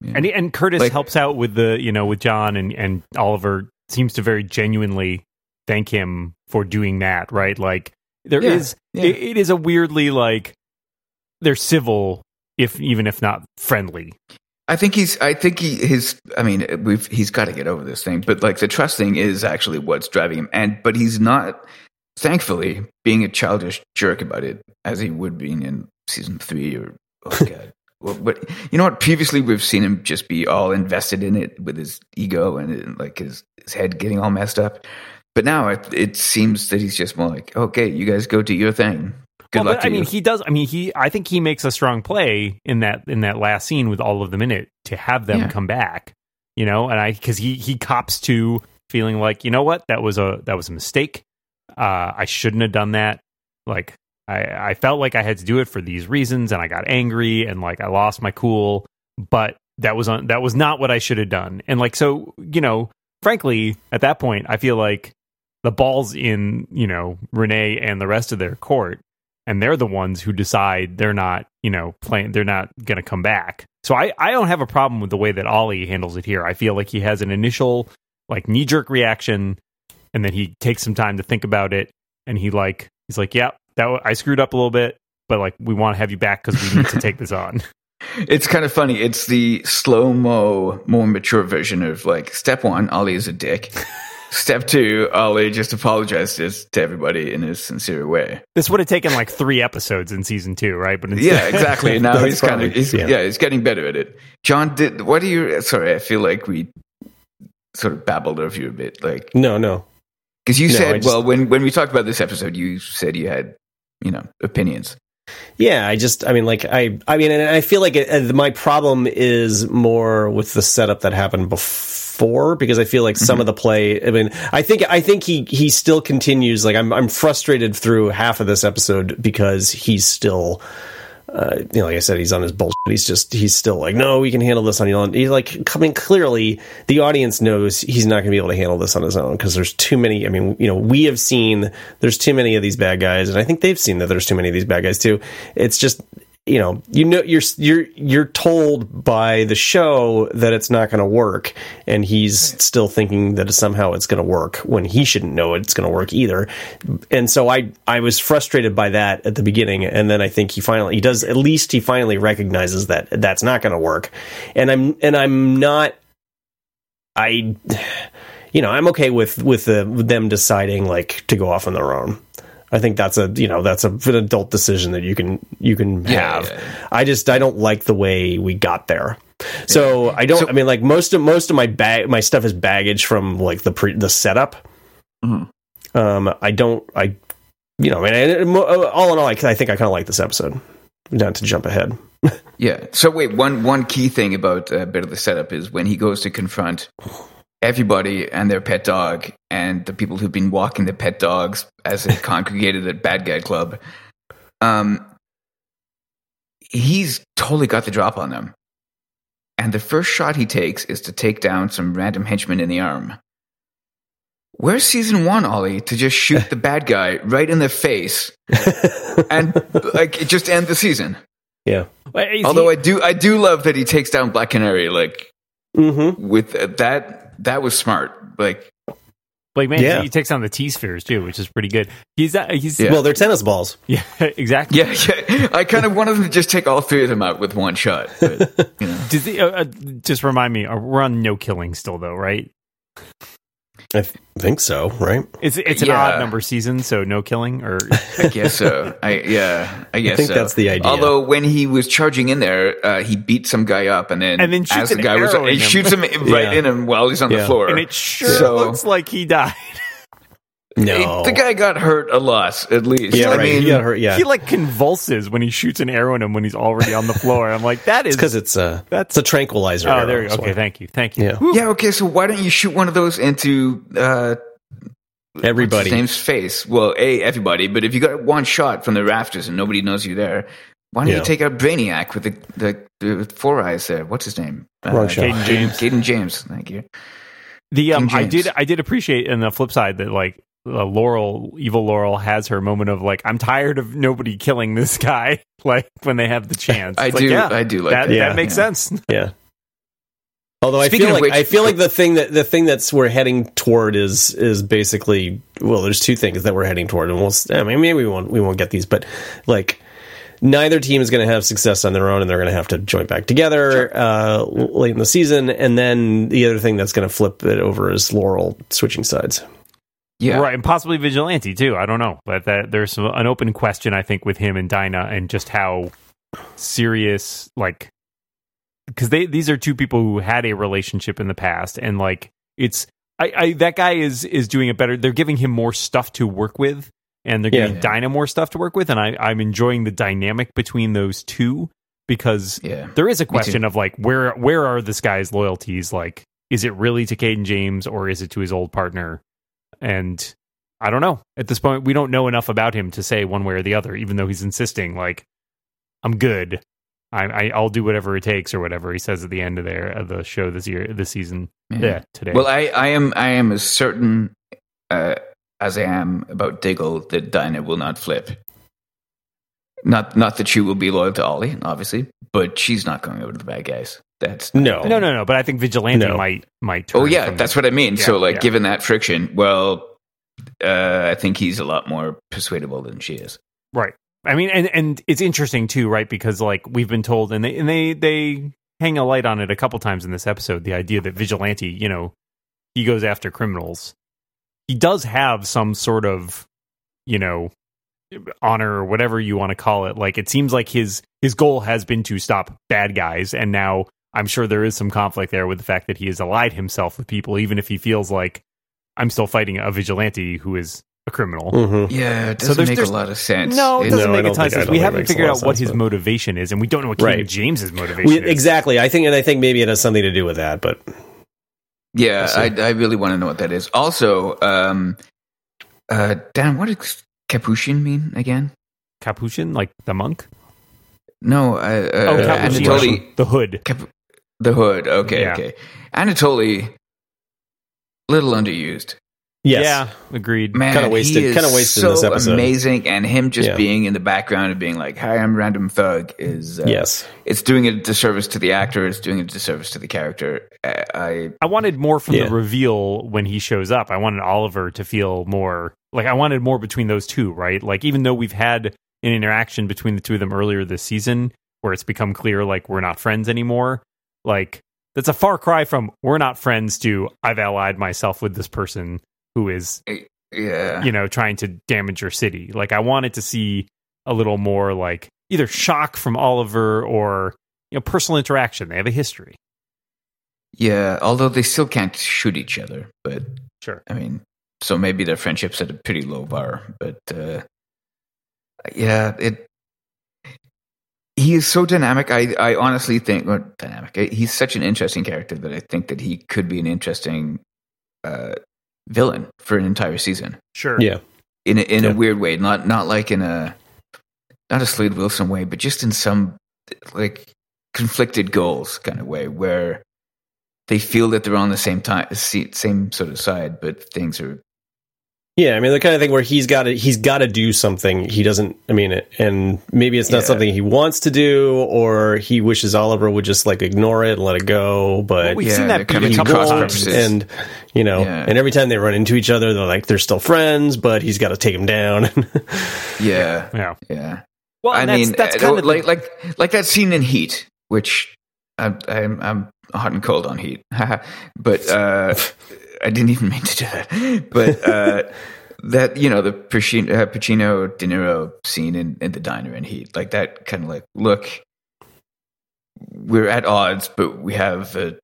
C: yeah.
A: And and Curtis
C: Like-
A: helps out with the you know with John and and Oliver seems to very genuinely thank him for doing that. Right. Like there is
C: Yeah,
A: it-
C: yeah.
A: it is a weirdly like they're civil if even if not friendly.
C: I think he's. I think he. His. I mean, we've. He's got to get over this thing. But like the trust thing is actually what's driving him. And but he's not. thankfully being a childish jerk about it, as he would be in season three or oh god. But you know what? Previously, we've seen him just be all invested in it with his ego and like his, his head getting all messed up. But now it, it seems that he's just more like, okay, you guys go do your thing. Good
A: well,
C: luck
A: but,
C: to
A: I mean, he does. I mean, he. I think he makes a strong play in that in that last scene with all of them in it to have them
C: Yeah.
A: come back. You know, and I because he he cops to feeling like you know what that was a that was a mistake. Uh, I shouldn't have done that. Like I I felt like I had to do it for these reasons, and I got angry and like I lost my cool. But that was on that was not what I should have done. And like so, you know, frankly, at that point, I feel like the ball's in you know Renee and the rest of their court and they're the ones who decide they're not, you know, playing, they're not going to come back. So I, I don't have a problem with the way that Ollie handles it here. I feel like he has an initial, like, knee jerk reaction, and then he takes some time to think about it, and he, like, he's like, yeah, that w- I screwed up a little bit, but, like, we want to have you back because we need to take this on.
C: It's kind of funny. It's the slow mo, more mature version of like step one, Ollie is a dick. Step two, Ollie just apologizes to everybody in his sincere way.
A: This would have taken, like, three episodes in season two, right? But instead,
C: Yeah, exactly. Now
B: That's
C: he's kind of he's,
B: yeah.
C: yeah. he's getting better at it. John, did what do you? Sorry, I feel like we sort of babbled over you a bit, like
B: No, no.
C: because you
B: No,
C: said,
B: just-
C: well, when when we talked about this episode, you said you had you know opinions.
B: Yeah, I just, I mean, like, I, I mean, and I feel like it, uh, my problem is more with the setup that happened before because I feel like some of the play. I mean, I think, I think he he still continues. Like, I'm I'm frustrated through half of this episode because he's still. Uh, you know, like I said, he's on his bullshit. He's just, he's still like, no, we can handle this on your own. He's like, coming clearly, the audience knows he's not going to be able to handle this on his own because there's too many. I mean, you know, we have seen there's too many of these bad guys, and I think they've seen that there's too many of these bad guys too. It's just, you know, you know, you're you're you're told by the show that it's not going to work, and he's still thinking that somehow it's going to work when he shouldn't know it's going to work either. And so I I was frustrated by that at the beginning, and then I think he finally he does at least he finally recognizes that that's not going to work, and I'm and I'm not I you know I'm okay with with, the, with them deciding like to go off on their own. I think that's a you know that's a, an adult decision that you can you can
C: Yeah,
B: have.
C: yeah,
B: I just I don't like the way we got there. So I don't.
C: So-
B: I mean, like most of most of my bag my stuff is baggage from like the pre the setup.
C: Mhm.
B: Um, I don't. I you know, I mean, I- all in all, I, I think I kind of like this episode. Not to jump ahead.
C: Yeah. So wait, one one key thing about a bit of the setup is when he goes to confront everybody and their pet dog and the people who've been walking the pet dogs as they congregated at Bad Guy Club. Um, he's totally got the drop on them. And the first shot he takes is to take down some random henchman in the arm. Where's season one, Ollie, to just shoot the bad guy right in the face and like just end the season?
B: yeah.
A: But
C: Although
A: he-
C: I do, I do love that he takes down Black Canary. Like
B: Mm-hmm.
C: with uh, that, that was smart. Like
A: like man,
B: Yeah.
A: he takes on the T spheres too, which is pretty good. He's uh, he's
C: Yeah.
B: Well, they're tennis balls.
A: yeah, exactly.
C: yeah, yeah. I kind of wanted to just take all three of them out with one shot. But, you know,
A: Does the, uh, uh, just remind me, uh, we're on no killing still though, right?
B: I th- think so. Right.
A: It's it's an
C: Yeah.
A: odd number season, so no killing or
C: I guess so. I yeah, I guess
B: think
C: so.
B: that's the idea.
C: Although when he was charging in there, uh, he beat some guy up, and then
A: And then shoots
C: as the
A: an
C: guy was,
A: in
C: he
A: him.
C: shoots him right
B: Yeah.
C: in him while he's on the floor.
A: and it sure
C: So-
A: looks like he died.
B: No.
C: the guy got hurt a lot, at least.
B: Yeah.
C: I
B: right.
C: mean,
B: he got hurt. Yeah.
A: He like convulses when he shoots an arrow in him when he's already on the floor. I'm like, that is
B: because it's a
A: That's-
B: that's a tranquilizer.
A: Oh,
B: arrow,
A: there you go. Okay,
B: why.
A: thank you, thank you.
B: Yeah.
C: Yeah. Okay, so why don't you shoot one of those into uh,
B: Everybody.
C: name's face? Well, a everybody, but if you got one shot from the rafters and nobody knows you there, why don't
B: Yeah.
C: you take out Brainiac with the the, the four eyes there? What's his name? Uh,
B: shot.
A: Cayden James.
C: Cayden James. Thank you.
A: The um, I did I did appreciate on the flip side that like uh, Laurel, evil Laurel, has her moment of like, I'm tired of nobody killing this guy. Like when they have the chance,
C: I
A: It's like,
C: do.
A: yeah,
C: I do like
A: that.
C: that.
B: Yeah.
A: that makes
C: Yeah.
A: sense.
B: Yeah. Although
C: Speaking
B: I feel like
C: which-
B: I feel like the thing that the thing that's we're heading toward is is basically well, there's two things that we're heading toward, and we'll s- I mean maybe we won't we won't get these, but like neither team is going to have success on their own, and they're going to have to join back together uh, late in the season, and then the other thing that's going to flip it over is Laurel switching sides.
C: Yeah.
A: right, and possibly vigilante too. I don't know, but that there's some, an open question I think with him and Dinah and just how serious like because they these are two people who had a relationship in the past and like it's I, I that guy is is doing it better. They're giving him more stuff to work with, and they're giving
C: Yeah.
A: Dinah more stuff to work with, and I I'm enjoying the dynamic between those two because
C: Yeah.
A: there is a question of like where where are this guy's loyalties? Like, is it really to Cayden James or is it to his old partner? And I don't know. At this point, we don't know enough about him to say one way or the other. Even though he's insisting, like, I'm good. I, I I'll do whatever it takes or whatever he says at the end of there of the show this year this season. Yeah, today.
C: Well, I, I am I am as certain uh, as I am about Diggle that Dinah will not flip. Not not that she will be loyal to Ollie, obviously, but she's not going over to the bad guys. That's
B: No.
A: no, no, no. But I think Vigilante
B: No.
A: might might. Turn
C: Oh yeah,
A: from-
C: that's what I mean. so like,
A: yeah.
C: given that friction, well, uh, I think he's a lot more persuadable than she is.
A: Right. I mean, and and it's interesting too, right? Because like we've been told, and they and they they hang a light on it a couple times in this episode. The idea that vigilante, you know, he goes after criminals. He does have some sort of, you know, honor or whatever you want to call it. Like it seems like his his goal has been to stop bad guys, and now I'm sure there is some conflict there with the fact that he has allied himself with people, even if he feels like I'm still fighting a vigilante who is a criminal.
B: Mhm.
C: Yeah, it
A: So
C: doesn't
A: there's-
C: make
A: there's-
C: a lot of sense.
A: No, it doesn't
B: No,
A: make a
B: don't
A: ton of sense. We haven't figured out what
B: sense,
A: his
B: but-
A: motivation is, and we don't know what Cayden
B: Right.
A: James's motivation
B: We,
A: is.
B: exactly. I think, and I think maybe it has something to do with that. But
C: Yeah,
B: I
C: I, really want to know what that is. Also, um, uh, Dan, what does capuchin mean again?
A: Capuchin, like the monk.
C: No, uh, uh,
A: Oh, Capuchin,
C: Anatoly,
A: the hood.
C: Cap- the hood. Okay,
A: Yeah.
C: okay. Anatoly, little underused.
B: Yes,
A: Yeah, agreed.
C: Man,
B: Kinda wasted-
C: he is
B: kinda wasted
C: so
B: in this episode.
C: amazing, and him just
B: Yeah.
C: being in the background and being like, "Hi, I'm Random Thug." Is uh,
B: yes,
C: it's doing a disservice to the actor. It's doing a disservice to the character. I, I
A: I wanted more from
B: Yeah.
A: the reveal when he shows up. I wanted Oliver to feel more like I wanted more between those two, right? Like even though we've had an interaction between the two of them earlier this season where it's become clear like we're not friends anymore, like that's a far cry from we're not friends to I've allied myself with this person who is
C: yeah,
A: you know, trying to damage your city. Like I wanted to see a little more like either shock from Oliver or you know personal interaction. They have a history.
C: yeah. Although they still can't shoot each other, but
A: Sure.
C: I mean, so maybe their friendship's at a pretty low bar. But uh, yeah, it. He is so dynamic. I, I honestly think, well, dynamic. eh, He's such an interesting character that I think that he could be an interesting uh, villain for an entire season
A: Sure.
B: yeah,
C: in a, in
B: Yeah.
C: a weird way. Not not like in a not a Slade Wilson way, but just in some like conflicted goals kind of way where they feel that they're on the same time, same sort of side, but things are
B: yeah. I mean, the kind of thing where he's got to he's got to do something. He doesn't. I mean, and maybe it's not
C: Yeah.
B: something he wants to do, or he wishes Oliver would just like ignore it and let it go. But
A: Well, we've
C: Yeah,
A: seen that beat
C: coming
A: a
B: he
A: couple
B: won't,
A: times.
B: and you know,
C: Yeah.
B: and every time they run into each other, they're like they're still friends, but he's got to take him down.
C: yeah,
A: Yeah.
C: yeah.
A: Well,
C: I
A: and that's,
C: mean,
A: that's
C: uh,
A: kind of
C: like like like that scene in Heat, which I'm I'm, I'm hot and cold on Heat, but uh, I didn't even mean to do that. But uh, that you know the Pacino, uh, Pacino De Niro scene in, in the diner in Heat, like that kind of like look, we're at odds, but we have a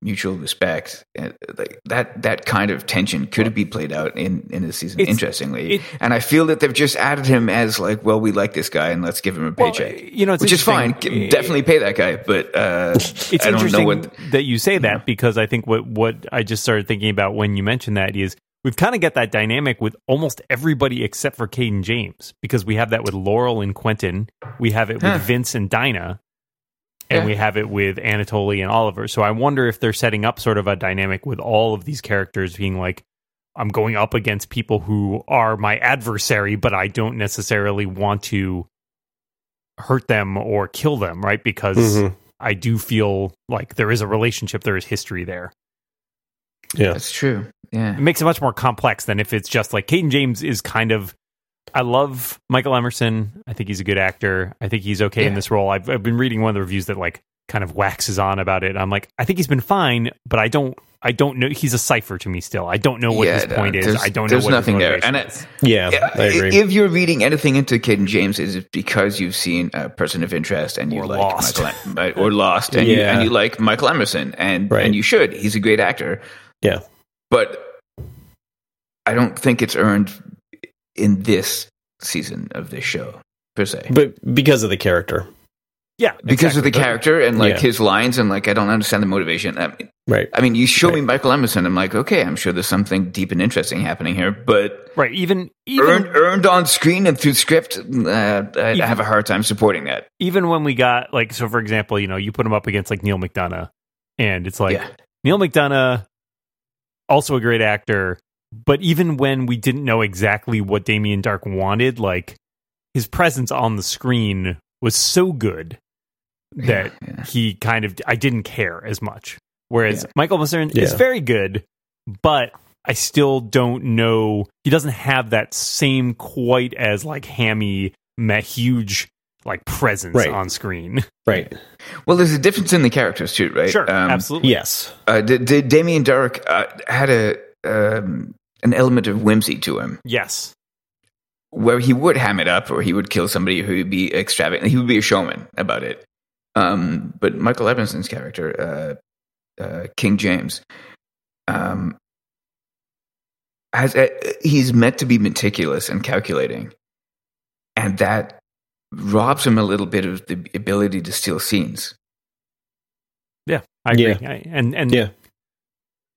C: mutual respect. And, like that that kind of tension could be played out in in the season.
A: It's-
C: interestingly,
A: it-
C: and I feel that they've just added him as like, well, we like this guy, and let's give him a
A: Well,
C: paycheck,
A: you know, it's
C: which is fine. Definitely pay that guy, but uh,
A: it's
C: I don't know
A: interesting
C: what.
A: that you say that because I think what what I just started thinking about when you mentioned that is we've kind of got that dynamic with almost everybody except for Cayden James because we have that with Laurel and Quentin, we have it with
C: Huh.
A: Vince and Dinah, and
C: Yeah.
A: we have it with Anatoly and Oliver. So I wonder if they're setting up sort of a dynamic with all of these characters being like. I'm going up against people who are my adversary, but I don't necessarily want to hurt them or kill them, right? Because
B: Mhm.
A: I do feel like there is a relationship, there is history there.
B: Yeah,
C: That's true. Yeah,
A: It makes it much more complex than if it's just like Cayden James is kind of. I love Michael Emerson. I think he's a good actor. I think he's okay in this role. I've, I've been reading one of the reviews that like kind of waxes on about it. I'm like, I think he's been fine, but I don't I don't know. He's a cipher to me still. I don't know what
C: Yeah,
A: his
C: no,
A: point is. I don't know
C: there's
A: what
C: nothing
A: his
C: there. And it-
A: is.
B: Yeah, I agree.
C: If you're reading anything into Cayden James, is it because you've seen a person of interest and you
A: Or
C: like
A: Lost.
C: Michael or Lost, and, you, and you like Michael Emerson, and
B: Right.
C: and you should. He's a great actor,
B: yeah.
C: but I don't think it's earned in this season of this show per se.
B: But because of the character.
A: Yeah,
C: because of the character and like
B: Yeah.
C: his lines and like I don't understand the motivation. I mean,
B: Right.
C: I mean you show me Michael Emerson, I'm like, okay, I'm sure there's something deep and interesting happening here, but
A: Right. Even even
C: earned earned on screen and through script, uh, I, I have a hard time supporting that.
A: even when we got like so for example, you know, you put him up against like Neal McDonough, and it's like
C: yeah,
A: Neal McDonough, also a great actor, but even when we didn't know exactly what Damien Darhk wanted, like his presence on the screen was so good that
C: yeah.
A: he kind of I didn't care as much. Whereas
C: Yeah.
A: Michael Emerson is very good, but I still don't know he doesn't have that same quite as like hammy, ma- huge like presence
B: Right.
A: on screen.
B: Right.
C: Well, there's a difference in the characters too, right?
A: Sure,
C: Um,
A: absolutely.
B: Yes.
C: Uh, did, did Damien Darhk uh, had a um, an element of whimsy to him,
A: Yes.
C: where he would ham it up or he would kill somebody who would be extravagant. He would be a showman about it. Um, but Michael Emerson's character, uh, uh, King James, um, has uh, he's meant to be meticulous and calculating, and that robs him a little bit of the ability to steal scenes.
A: Yeah. I agree.
B: Yeah.
A: I- and and
B: Yeah.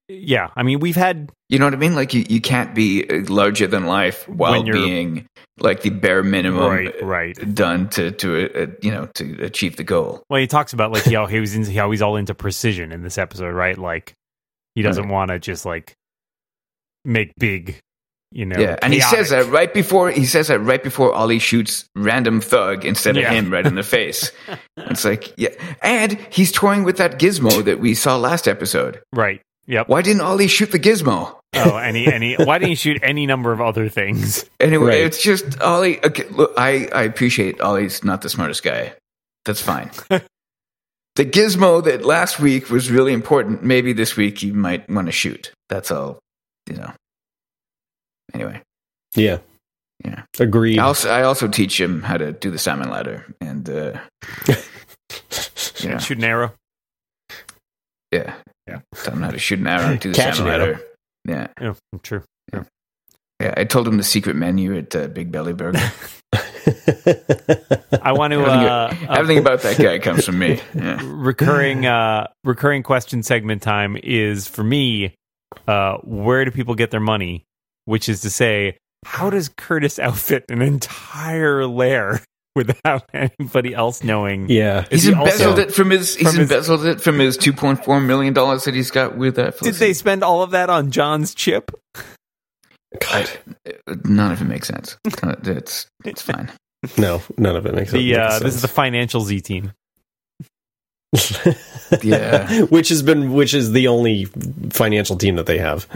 A: Yeah, I mean we've had
C: You know what I mean? Like you, you can't be uh, larger than life while being like the bare minimum
A: right, right.
C: done to to uh, you know to achieve the goal.
A: Well, he talks about like how he was in, how he's all into precision in this episode, right? Like he doesn't
C: Right.
A: want to just like make big, you know.
C: yeah, and he says that right before he says that right before Ollie shoots random thug instead
A: Yeah.
C: of him right in the face. it's like yeah, and he's toying with that gizmo that we saw last episode.
A: right. Yep.
C: Why didn't Ollie shoot the gizmo?
A: Oh, any any. why didn't he shoot any number of other things?
C: Anyway,
B: Right.
C: it's just Ollie. Okay, look, I I appreciate Ollie's not the smartest guy. That's fine. the gizmo that last week was really important. Maybe this week you might want to shoot. That's all. You know. Anyway,
B: Yeah.
C: Yeah.
B: Agreed.
C: I also I also teach him how to do the salmon ladder, and uh, yeah,
A: Shoot an arrow.
C: yeah,
A: Yeah.
C: Tell him how to shoot an arrow and do the
B: Catch
C: salmon
B: an arrow.
C: ladder. Yeah,
A: Yeah, true.
C: yeah. I told him the secret menu at uh, Big Belly Burger.
A: I want to
C: Everything,
A: uh, uh,
C: about that guy comes from me. Yeah.
A: recurring uh recurring question segment time is for me uh where do people get their money which is to say how does curtis outfit an entire lair without anybody else knowing
B: yeah.
A: Is
C: He's
A: he
C: embezzled
A: also-
C: it from his. He's
A: from his-
C: embezzled it from his two point four million dollars that he's got with that.
A: did they spend all of that on john's chip
B: God.
C: None of it makes sense. Uh, It's it's fine.
B: No, none of it makes
A: the uh this is the financial z team
C: Yeah.
B: which has been which is the only financial team that they have.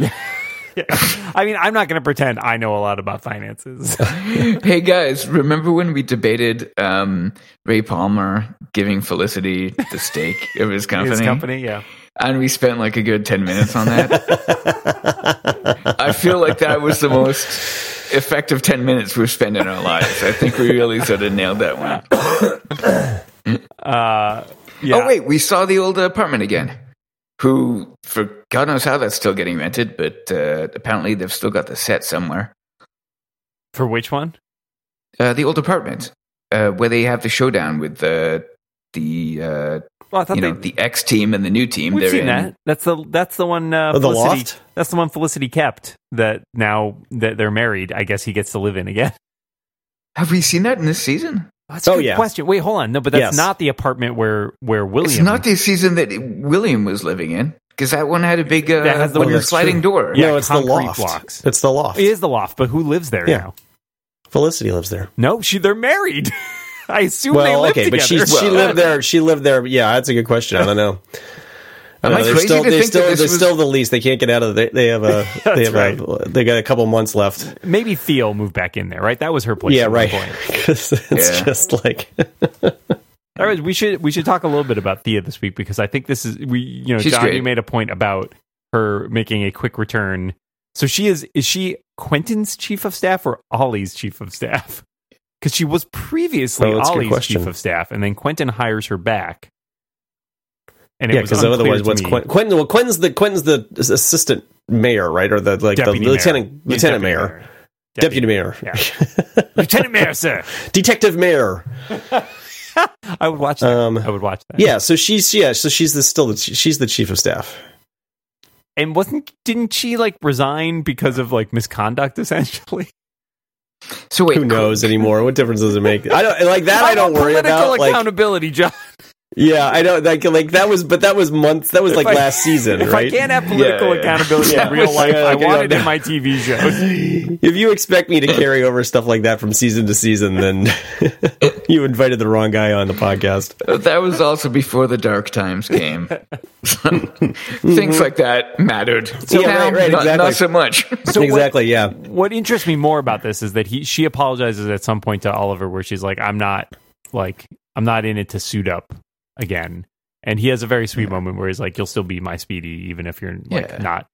A: Yeah. i mean i'm not going to pretend i know a lot about finances
C: hey guys, remember when we debated um, Ray Palmer giving Felicity the stake of his company?
A: his company yeah
C: And we spent like a good 10 minutes on that. I feel like that was the most effective 10 minutes we've spent in our lives. I think we really sort of nailed that one.
A: uh yeah
C: Oh, wait, we saw the old apartment again. Who, for God knows how that's still getting rented, but uh, apparently they've still got the set somewhere.
A: for which one
C: Uh, the old apartment, uh, where they have the showdown with the the uh,
A: well i thought
C: you know
A: they
C: the X team and the new team.
A: We've seen
C: in-
A: that. That's the that's the one. Uh,
B: Oh, the
A: Felicity,
B: loft?
A: That's the one Felicity kept. That now that they're married, I guess he gets to live in again.
C: Have we seen that in this season?
A: That's a
B: Oh,
A: good
B: yeah.
A: question. Wait, hold on. No, but that's
B: Yes.
A: not the apartment where where William.
C: It's not the season that William was living in because that one had a big uh,
A: That has the
C: one
A: one
B: that's
C: sliding door.
A: Yeah,
B: no, it's the loft.
A: blocks.
B: It's the loft.
A: It is the loft, but who lives there
B: Yeah.
A: now?
B: Felicity lives there.
A: No, she they're married. I assume they
B: Well,
A: live
B: okay, but
A: together.
B: she she
C: Well,
B: lived there. She lived there. Yeah, that's a good question. I don't know.
C: Am I
B: Uh, they're
C: crazy
B: still,
C: to think
B: still,
C: that this
B: they
C: was-
B: still the lease. They can't get out of. The, they have a. they have
A: right.
B: a. They got a couple months left.
A: Maybe Thea moved back in there, right? That was her place.
B: yeah,
A: at one
B: right.
A: point.
B: 'Cause it's
C: Yeah.
B: just like.
A: All right, we should we should talk a little bit about Thea this week because I think this is we you know
C: She's
A: John
C: great.
A: you made a point about her making a quick return. So she is is she Quentin's chief of staff or Ollie's chief of staff? Because she was previously
B: Oh, that's a good
A: Ollie's chief of staff, and then Quentin hires her back. And it
B: Yeah, because otherwise, what's
A: me-
B: Quentin? Quentin well, Quentin's the Quentin's the assistant mayor, right, or the like
A: Deputy
B: the
A: mayor.
B: lieutenant
A: He's
B: lieutenant
A: deputy
B: mayor, deputy mayor,
A: Yeah. Lieutenant Mayor, sir.
B: detective mayor.
A: I would watch that.
B: Um,
A: I would watch that.
B: Yeah, so she's yeah, so she's the still the she's the chief of staff.
A: And wasn't didn't she like resign because of like misconduct essentially?
C: So wait,
B: Who knows anymore? What difference does it make? I don't like that. I
A: I'm
B: don't
A: a
B: worry
A: political
B: about. Like,
A: accountability, John.
B: Yeah, I don't like like that was, but that was months. That was like
A: I-
B: last season,
A: If
B: right?
A: I can't have political
C: Yeah, yeah.
A: accountability
B: Yeah.
A: in real life,
B: Yeah,
A: I
B: okay,
A: want it in my TV shows.
B: if you expect me to carry over stuff like that from season to season, then you invited the wrong guy on the podcast.
C: Uh, that was also before the dark times came. Things like that mattered.
B: Yeah,
C: now,
B: right, right,
C: not,
B: exactly.
C: not so much.
A: So what-
B: exactly, yeah.
A: what interests me more about this is that he she apologizes at some point to Oliver where she's like, I'm not like I'm not in it to suit up again. And he has a very sweet moment where he's like, You'll still be my speedy, even if you're like
C: Yeah.
A: not.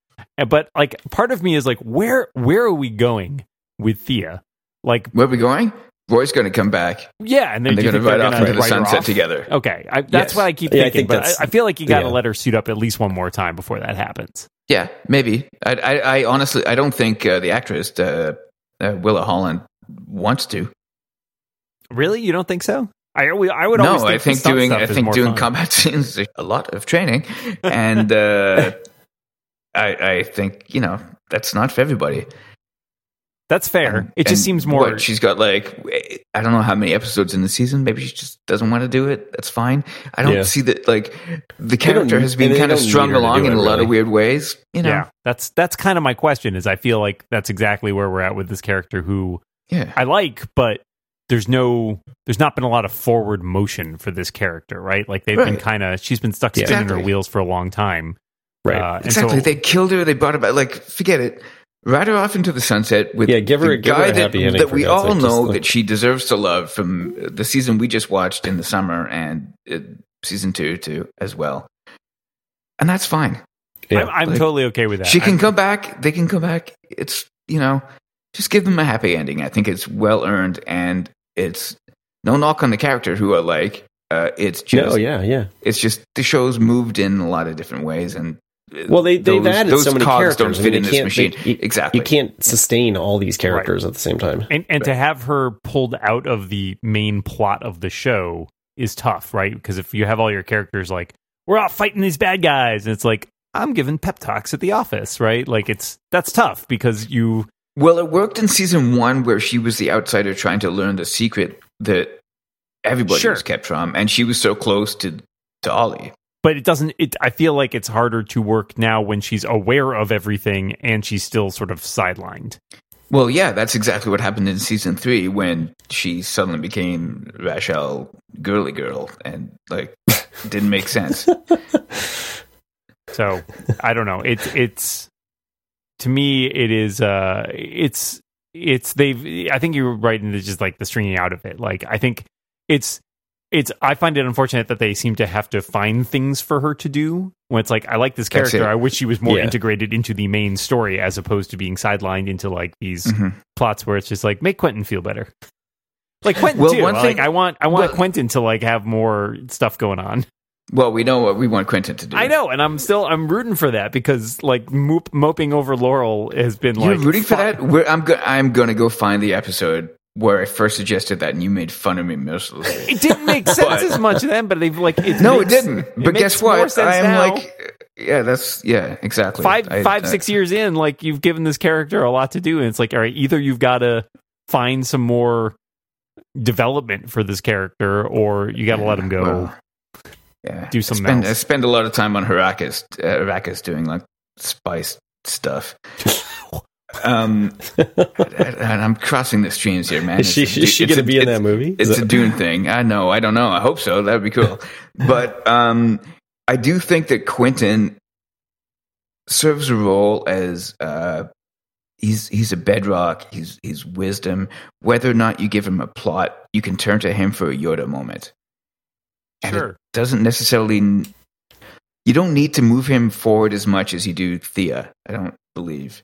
A: But like part of me is like, where where are we going with Thea? Like,
C: Where are we going? Roy's going to come back,
A: yeah, and, then
C: and they're going to ride off into the sunset together.
A: Okay, I, that's
C: Yes.
A: what I keep
B: Yeah, I
A: thinking.
B: think
A: but I, I feel like you got to
B: yeah.
A: let her suit up at least one more time before that happens.
C: Yeah, maybe. I, I, I honestly, I don't think uh, the actress uh, uh, Willa Holland wants to.
A: Really, you don't think so? I always- I would always
C: No,
A: think
C: I think doing, I think doing
A: fun.
C: combat scenes is a lot of training, and uh, I, I think you know that's not for everybody.
A: That's fair.
C: And-
A: it just seems more.
C: what, she's got like I don't know how many episodes in the season. Maybe she just doesn't want to do it. That's fine. I don't
B: Yeah.
C: see that. Like the character has been kind of
B: don't
C: strung
B: need her to
C: along
B: do
C: in
B: it,
C: a lot of weird ways. You know.
A: Yeah, that's that's kind of my question. Is I feel like that's exactly where we're at with this character who
C: Yeah.
A: I like, but there's no, there's not been a lot of forward motion for this character, right? Like they've been kind of, she's been stuck
B: Yeah.
A: spinning her wheels for a long time,
B: Right.
A: Uh, and
C: Exactly.
A: so-
C: they killed her. They brought her back. Like, forget it. Ride her off into the sunset with
B: Yeah, give her-
C: the
B: give her
C: guy
B: a
C: that,
B: happy ending,
C: that we all
B: sake.
C: Know
B: like-
C: that she deserves to love from the season we just watched in the summer and uh, season two too as well. And that's fine.
B: Yeah.
A: I'm, I'm
C: like,
A: totally okay with that.
C: She can
A: I'm-
C: come back. They can come back. It's you know, just give them a happy ending. I think it's well earned, and it's no knock on the character who I like. Uh, it's just
B: No, yeah, yeah.
C: it's just the show's moved in a lot of different ways, and uh,
B: Well, they they've
C: those-
B: added
C: those
B: so many characters.
C: don't
B: I
C: fit
B: mean,
C: in
B: they
C: this
B: can't-
C: machine.
B: they- you-
C: exactly.
B: You can't sustain all these characters at the same time.
A: and and to have her pulled out of the main plot of the show is tough, right? Because if you have all your characters like we're out fighting these bad guys, and it's like I'm giving pep talks at the office, right? Like it's that's tough because you
C: Well, it worked in season one where she was the outsider trying to learn the secret that everybody
A: Sure.
C: was kept from, and she was so close to to Ollie.
A: but it doesn't it i feel like it's harder to work now when she's aware of everything and she's still sort of sidelined
C: Well, yeah, that's exactly what happened in season three when she suddenly became Rachel girly girl, and like didn't make sense.
A: so i don't know it's it's to me it is uh it's it's they've i think you're right in the, just like the stringing out of it like i think it's it's i find it unfortunate that they seem to have to find things for her to do when it's like i like this character i wish she was more
B: Yeah.
A: integrated into the main story as opposed to being sidelined into like these
C: Mhm.
A: plots where it's just like make Quentin feel better. Like Quentin
C: Well,
A: too.
C: one
A: like
C: thing-
A: I want I want
C: well-
A: Quentin to like have more stuff going on.
C: Well, we know what we want Quentin to do.
A: I know, and I'm still I'm rooting for that because like moop, moping over Laurel has been
C: You're
A: like
C: rooting for that. We're, I'm go- I'm going to go find the episode where I first suggested that, and you made fun of me mercilessly.
A: It didn't make sense
C: But-
A: as much then, but they've like it
C: no,
A: makes-
C: it didn't. But
A: makes
C: guess what?
A: sense
C: I'm
A: now.
C: like, yeah, that's yeah, exactly.
A: five
C: I-
A: five
C: I-
A: six years in, like you've given this character a lot to do, and it's like all right, either you've got to find some more development for this character, or you got to let him go.
C: Well, yeah,
A: do something
C: I spend. I spend a lot of time on Arrakis, uh, Arrakis doing like spice stuff. um, and I'm crossing the streams here, man.
B: Is she,
C: It's a-
B: is she going to be in that movie? Is
C: It's a
B: that-
C: Dune thing. I know. I don't know. I hope so. That'd be cool. but um, I do think that Quentin serves a role as uh, he's he's a bedrock. He's he's wisdom. Whether or not you give him a plot, you can turn to him for a Yoda moment. And
A: Sure.
C: it doesn't necessarily. you don't need to move him forward as much as you do Thea. I don't believe.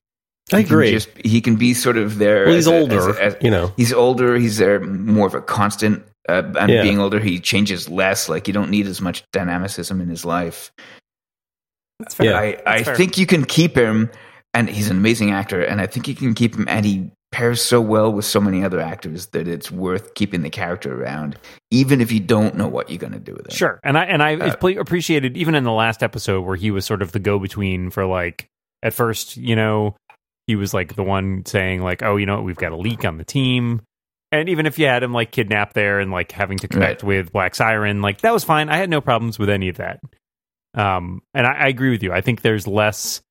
B: I
C: He can
B: agree.
C: just- he can be sort of there.
B: well, he's
C: as a-
B: older,
C: as a- as-
B: you know.
C: he's older. He's there more of a constant. Uh, and
B: Yeah.
C: being older, he changes less. Like you don't need as much dynamicism in his life.
A: That's fair.
B: Yeah.
C: I, I
A: fair.
C: think you can keep him, and he's an amazing actor, and I think you can keep him, and he pairs so well with so many other actors that it's worth keeping the character around, even if you don't know what you're going to do with it.
A: Sure, and I and I
C: Uh,
A: appreciated even in the last episode where he was sort of the go between for like at first, you know, he was like the one saying like, oh, you know, what, we've got a leak on the team, and even if you had him like kidnapped there and like having to connect with Black Siren, like that was fine. I had no problems with any of that. Um, and I, I agree with you. I think there's less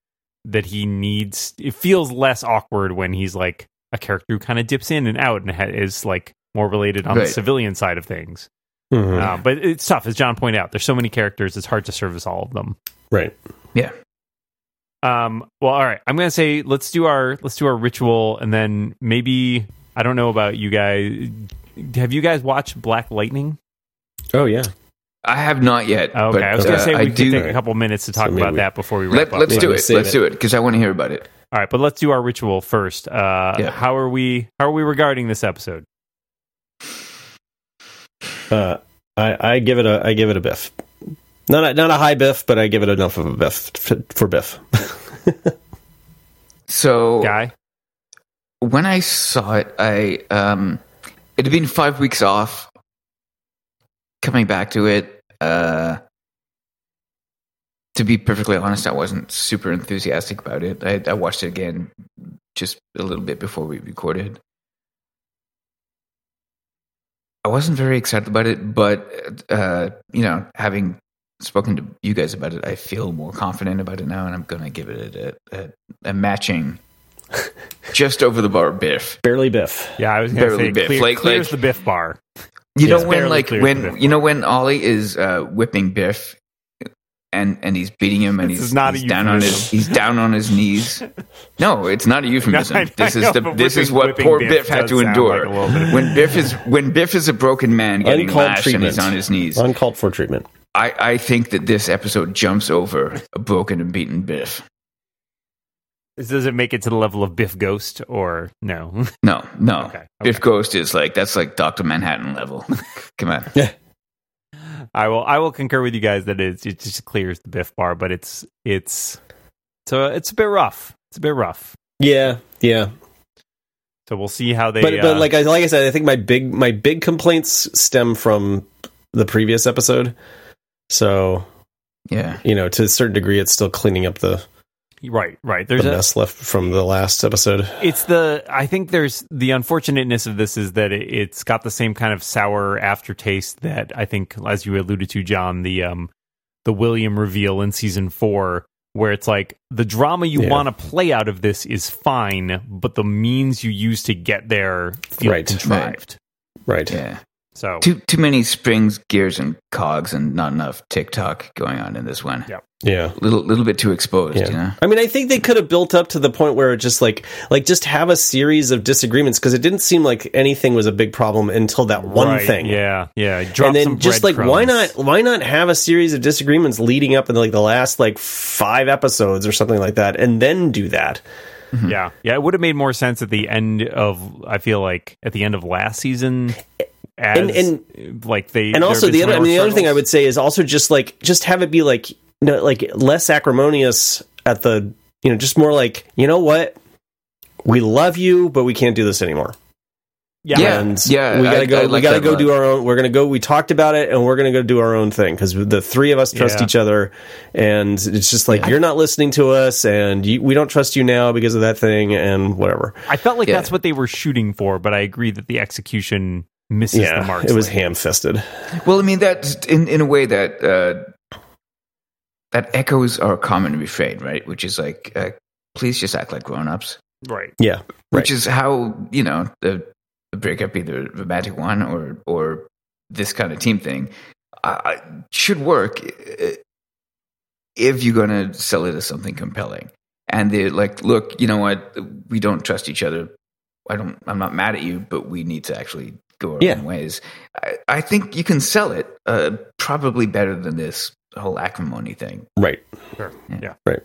A: that he needs. It feels less awkward when he's like a character who kind of dips in and out and ha- is like more related on
C: Right.
A: the civilian side of things.
B: Mhm.
A: Uh, but it's tough, as John pointed out. There's so many characters; it's hard to service all of them.
B: Right.
C: Yeah.
A: Um, well, all right. I'm gonna say let's do our let's do our ritual, and then maybe I don't know about you guys. Have you guys watched Black Lightning?
B: Oh yeah.
C: I have not yet.
A: Okay,
C: but,
A: I was gonna
C: uh,
A: say we
C: I
A: could
C: do.
A: take a couple minutes to talk
B: So
A: about
B: we-
A: that before we wrap
C: Let,
A: up.
C: let's do it. Let's
B: it.
C: do it because I want to hear about it.
A: All right, but let's do our ritual first. Uh,
C: Yeah.
A: How are we? How are we regarding this episode?
B: Uh, I, I give it a I give it a biff. Not a, not a high biff, but I give it enough of a biff for biff.
C: So
A: Guy,
C: when I saw it, I um, it had been five weeks off. Coming back to it, uh, to be perfectly honest, I wasn't super enthusiastic about it. I, I watched it again just a little bit before we recorded. I wasn't very excited about it, but uh, you know, having spoken to you guys about it, I feel more confident about it now, and I'm going to give it a, a, a matching, just over the bar biff.
B: Barely biff.
A: yeah, I was gonna
C: Barely
A: say
C: Biff.
A: clear,
C: Like-
A: clears
C: like-
A: the Biff bar.
C: You
A: Yes,
C: know when like when you know when Ollie is uh, whipping Biff and and he's beating him and
A: This
C: he's,
A: not
C: he's down on his he's down on his knees. No, it's not a euphemism.
A: No, I-
C: this is the
A: but
C: this is what poor
A: Biff
C: Biff had to endure
A: like a little bit of-
C: when Biff is when Biff is a broken man getting
B: Uncalled
C: lashed and
B: treatment.
C: he's on his knees.
B: Uncalled for treatment.
C: I, I think that this episode jumps over a broken and beaten Biff.
A: Does it make it to the level of Biff Ghost or no?
C: No, no.
A: Okay,
C: Biff. Ghost is like that's like Doctor Manhattan level. Come on. Yeah.
A: I will. I will concur with you guys that it's, it just clears the Biff bar, but it's it's so it's a bit rough. It's a bit rough.
B: Yeah, yeah.
A: So we'll see how they.
B: but
A: uh,
B: but like I like I said, I think my big my big complaints stem from the previous episode. So
C: Yeah.
B: you know, to a certain degree, it's still cleaning up the,
A: right, right.
B: the
A: There's a,
B: mess left from the last episode.
A: it's the i think there's the unfortunateness of this is that it, it's got the same kind of sour aftertaste that i think as you alluded to john the um the william reveal in season four where it's like the drama you
B: Yeah.
A: want to play out of this is fine but the means you use to get there feel
B: Right.
A: contrived
B: Right.
C: Yeah.
A: So
C: Too too many springs, gears, and cogs, and not enough TikTok going on in this one.
A: Yeah.
B: Yeah.
C: Little little bit too exposed.
B: Yeah.
C: You know.
B: I mean, I think they could have built up to the point where it just like, like just have a series of disagreements because it didn't seem like anything was a big problem until that one
A: Right,
B: thing.
A: yeah yeah Drop
B: and then
A: some
B: just like why not why not have a series of disagreements leading up in like the last like five episodes or something like that and then do that
A: Yeah, yeah, it would have made more sense at the end of. I feel like at the end of last season, eh, as
B: And- and-
A: like they
B: and also the other I mean the
A: more
B: other thing I would say is also just like just have it be like no like less acrimonious at the you know just more like you know what we love you but we can't do this anymore
A: yeah,
C: Yeah.
B: and
C: yeah,
B: we gotta
C: I-
B: go
C: I
B: we gotta go
C: lot.
B: do our own we're gonna go we talked about it and we're gonna go do our own thing because the three of us trust
A: Yeah.
B: each other and it's just like you're not listening to us and you, we don't trust you now because of that thing and whatever
A: I felt like
C: Yeah.
A: that's what they were shooting for, but I agree that the execution misses the
B: yeah
A: mark.
B: it was
A: slightly.
B: ham-fisted
C: Well, I mean that in in a way that uh, that echoes our common refrain, right? Which is like, uh, please just act like grown ups.
A: right.
B: yeah
C: Which is how you know the, the breakup, either romantic one or or this kind of team thing, uh, should work uh, if you're going to sell it as something compelling. And they're like, look, you know what? We don't trust each other. I don't. I'm not mad at you, but we need to actually go our
B: Yeah.
C: own ways. I, I think you can sell it uh, probably better than this whole acrimony thing.
B: Right.
A: Sure.
C: Yeah.
A: Yeah.
B: Right.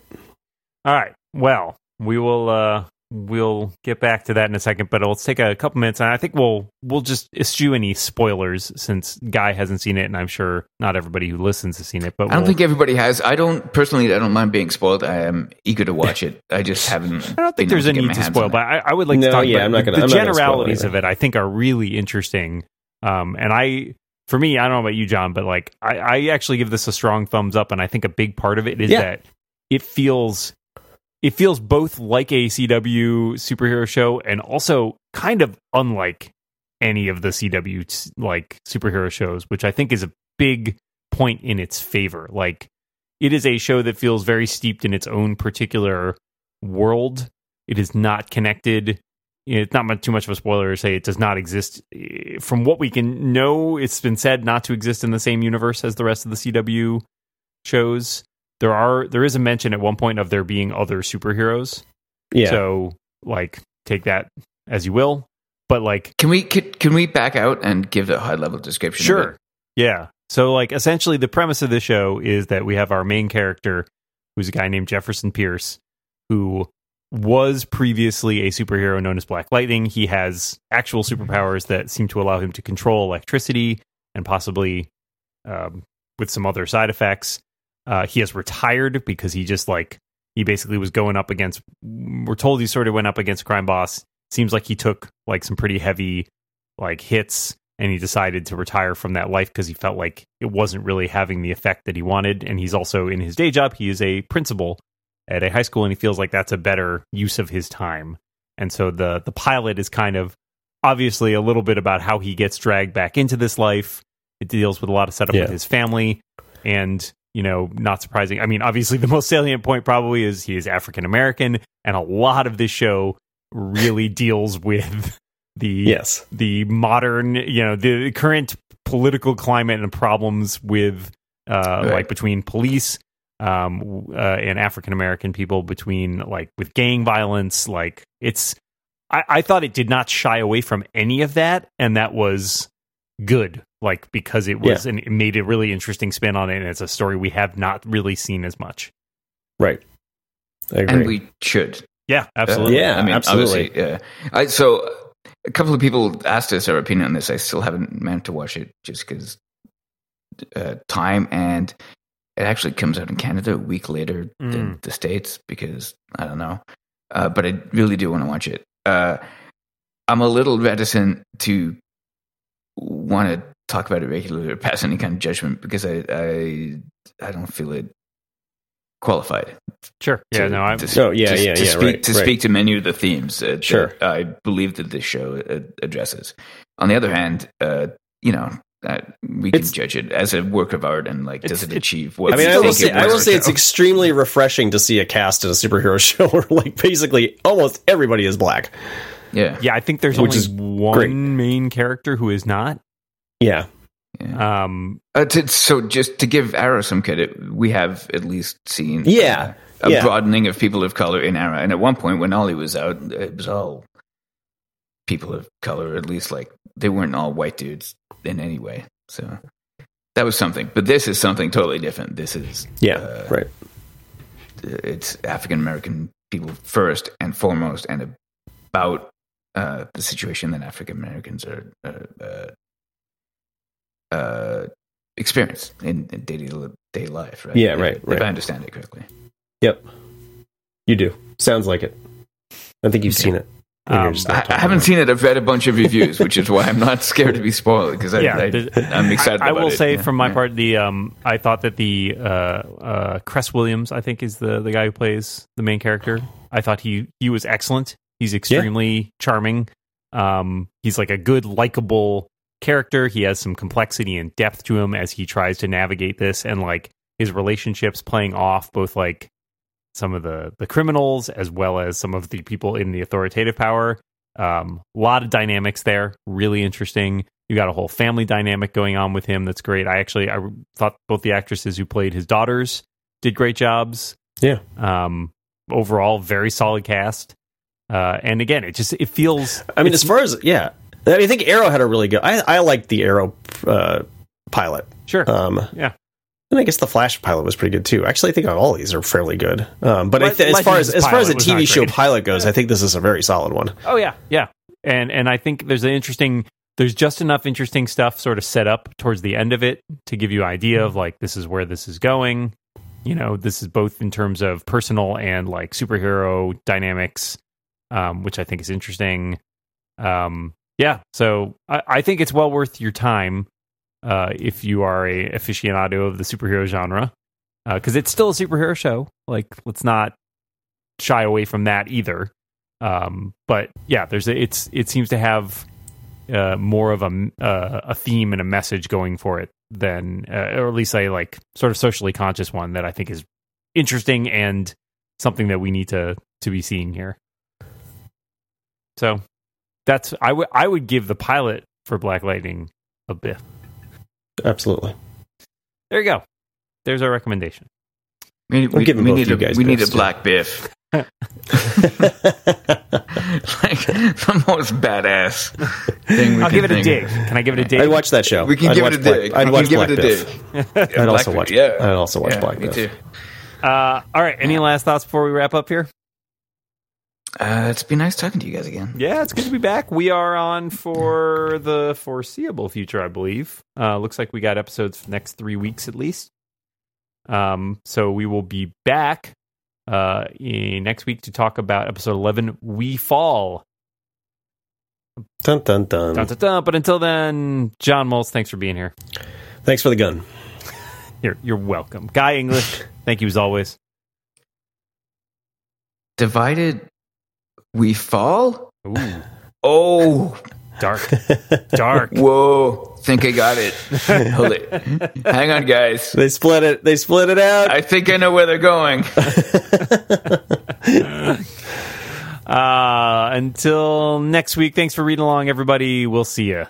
A: All right. Well, we will uh we'll get back to that in a second, but let's take a couple minutes and I think we'll we'll just eschew any spoilers since Guy hasn't seen it and I'm sure not everybody who listens has seen it. But
C: I don't
A: we'll-
C: think everybody has. I don't personally. I don't mind being spoiled. I am eager to watch it. I just haven't.
A: I don't think there's a need to spoil, but I, I would like
B: No,
A: to talk
B: yeah,
A: about
B: I'm not
A: the-
B: gonna-
A: the
B: I'm not gonna
A: generalities of it. I think are really interesting. Um, and I, for me, I don't know about you, John, but like I, I actually give this a strong thumbs up, and I think a big part of it is
B: Yeah.
A: that it feels, it feels both like a CW superhero show and also kind of unlike any of the CW like superhero shows, which I think is a big point in its favor. Like it is a show that feels very steeped in its own particular world. It is not connected. It's not much, too much of a spoiler to say it does not exist. From what we can know, it's been said not to exist in the same universe as the rest of the CW shows. There are there is a mention at one point of there being other superheroes.
B: Yeah.
A: So like take that as you will. But like
C: Can we can, can we back out and give a high level description?
A: Sure. Yeah. So, like, essentially, the premise of the show is that we have our main character, who's a guy named Jefferson Pierce, who was previously a superhero known as Black Lightning. He has actual superpowers that seem to allow him to control electricity and possibly um, with some other side effects. Uh, he has retired because he just like he basically was going up against. We're told he sort of went up against crime boss. Seems like he took like some pretty heavy like hits and he decided to retire from that life because he felt like it wasn't really having the effect that he wanted. And he's also in his day job, he is a principal at a high school, and he feels like that's a better use of his time. And so the the pilot is kind of obviously a little bit about how he gets dragged back into this life. It deals with a lot of setup
B: Yeah.
A: with his family, and you know, not surprising. I mean, obviously, the most salient point probably is he is African American, and a lot of this show really deals with the
B: yes.
A: the modern, you know, the current political climate and problems with, uh,
C: Right.
A: like between police, um, uh, and African American people, between like with gang violence. Like it's, I, I thought it did not shy away from any of that, and that was good. Like because it was, and it made a really interesting spin on it, and it's a story we have not really seen as much.
B: Right. I agree.
C: and we should.
A: Yeah, absolutely.
B: Yeah,
C: I mean,
B: absolutely.
C: yeah. I, so a couple of people asked us our opinion on this. I still haven't managed to watch it just because uh, time and it actually comes out in Canada a week later than
A: Mm.
C: the states because I don't know. Uh, but I really do want to watch it. Uh, I'm a little reticent to want to talk about it regularly or pass any kind of judgment because I I I don't feel it qualified
A: Sure. Yeah. no, I'm.
C: to,
B: Oh, yeah,
C: to,
B: yeah,
C: to
B: yeah,
C: speak,
B: right,
C: to
B: right.
C: speak to many of the themes uh,
B: Sure.
C: that I believe that this show uh, addresses. On the other hand, uh, you know, uh, we can
B: It's-
C: judge it as a work of art and like, does it achieve what
B: I mean, I will say, I will say it's extremely refreshing to see a cast in a superhero show where, like, basically almost everybody is black.
C: yeah,
A: Yeah, I think there's
B: Which
A: only
B: is
A: one
B: great.
A: main character who is not.
B: Yeah,
C: yeah.
A: Um,
C: Uh, to, so just to give Arrow some credit, we have at least seen
B: Yeah,
C: uh, a
B: yeah.
C: broadening of people of color in Arrow. And at one point, when Ollie was out, it was all people of color. At least like they weren't all white dudes in any way. So that was something. But this is something totally different. This is
B: yeah,
C: uh,
B: right.
C: It's African American people first and foremost, and about uh, the situation that African Americans are. Uh, uh, uh, experience in, in daily day life, right?
B: Yeah, right,
C: If
B: right.
C: I understand it correctly.
B: Yep, you do. Sounds like it. I think you've
C: Okay.
B: seen it.
A: Um,
C: I, I haven't seen it. I've read a bunch of reviews, which is why I'm not scared to be spoiled because I,
A: yeah,
C: I,
A: the-
C: I'm excited.
A: I, I will
C: it.
A: say,
C: Yeah,
A: from my
C: yeah.
A: part, the um, I thought that the uh, uh, Cress Williams, I think, is the the guy who plays the main character. I thought he he was excellent. He's extremely charming. Um, he's like a good, likable character. He has some complexity and depth to him as he tries to navigate this, and like his relationships playing off both like some of the the criminals as well as some of the people in the authoritative power. Um, a lot of dynamics there, really interesting. You got a whole family dynamic going on with him. That's great. I actually I thought both the actresses who played his daughters did great jobs.
B: Yeah.
A: Um, overall, very solid cast. Uh, and again, it just it feels.
B: I mean, as far as yeah, I, mean, I think Arrow had a really good. I I liked the Arrow uh, pilot.
A: sure.
B: Um,
A: Yeah.
B: And I guess the Flash pilot was pretty good too. Actually, I think all these are fairly good. Um, but
A: Le-
B: th- as far as as far as a
A: pilot was not
B: TV show pilot goes, I think this is a very solid one.
A: Oh yeah, yeah. And and I think there's an interesting there's just enough interesting stuff sort of set up towards the end of it to give you an idea of like this is where this is going. You know, this is both in terms of personal and like superhero dynamics, um, which I think is interesting. Um, yeah, so I, I think it's well worth your time uh, if you are a aficionado of the superhero genre, because it's still a superhero show. Like, let's not shy away from that either. Um, but yeah, there's a, it's it seems to have uh, more of a uh, a theme and a message going for it than, uh, or at least a like sort of socially conscious one that I think is interesting and something that we need to to be seeing here. So that's I would I would give the pilot for Black Lightning a biff.
B: Absolutely.
A: There you go. There's our recommendation.
C: We,
B: We'll
C: we, we need a
B: guys
C: we need a black biff. like the most badass thing we
A: I'll
C: can
A: give it a dig.
C: of.
A: Can I give it a dig?
B: I'd watch that show.
C: We can
B: I'd
C: give it a
B: Black-
C: dig.
B: I'd watch Black Biff. I'd also watch.
C: Yeah,
B: I'd also watch
C: yeah,
B: Black
C: me
B: Biff.
C: too.
A: Uh, all right. Any last thoughts before we wrap up here?
C: Uh, it's been nice talking to you guys again.
A: Yeah, it's good to be back. We are on for the foreseeable future, I believe. Uh, looks like we got episodes for the next three weeks at least. Um, so we will be back uh, in next week to talk about episode 11, We Fall.
B: Dun dun dun.
A: Dun, dun, dun. But until then, John Moltz, thanks for being here.
B: Thanks for the gun.
A: You're, you're welcome. Guy English, thank you as always.
C: Divided, we fall.
A: Ooh,
C: Oh,
A: dark. Dark.
C: whoa! Think I got it. Hold it. Hang on, guys.
B: They split it. They split it out.
C: I think I know where they're going.
A: Uh, until next week, thanks for reading along, everybody. We'll see you.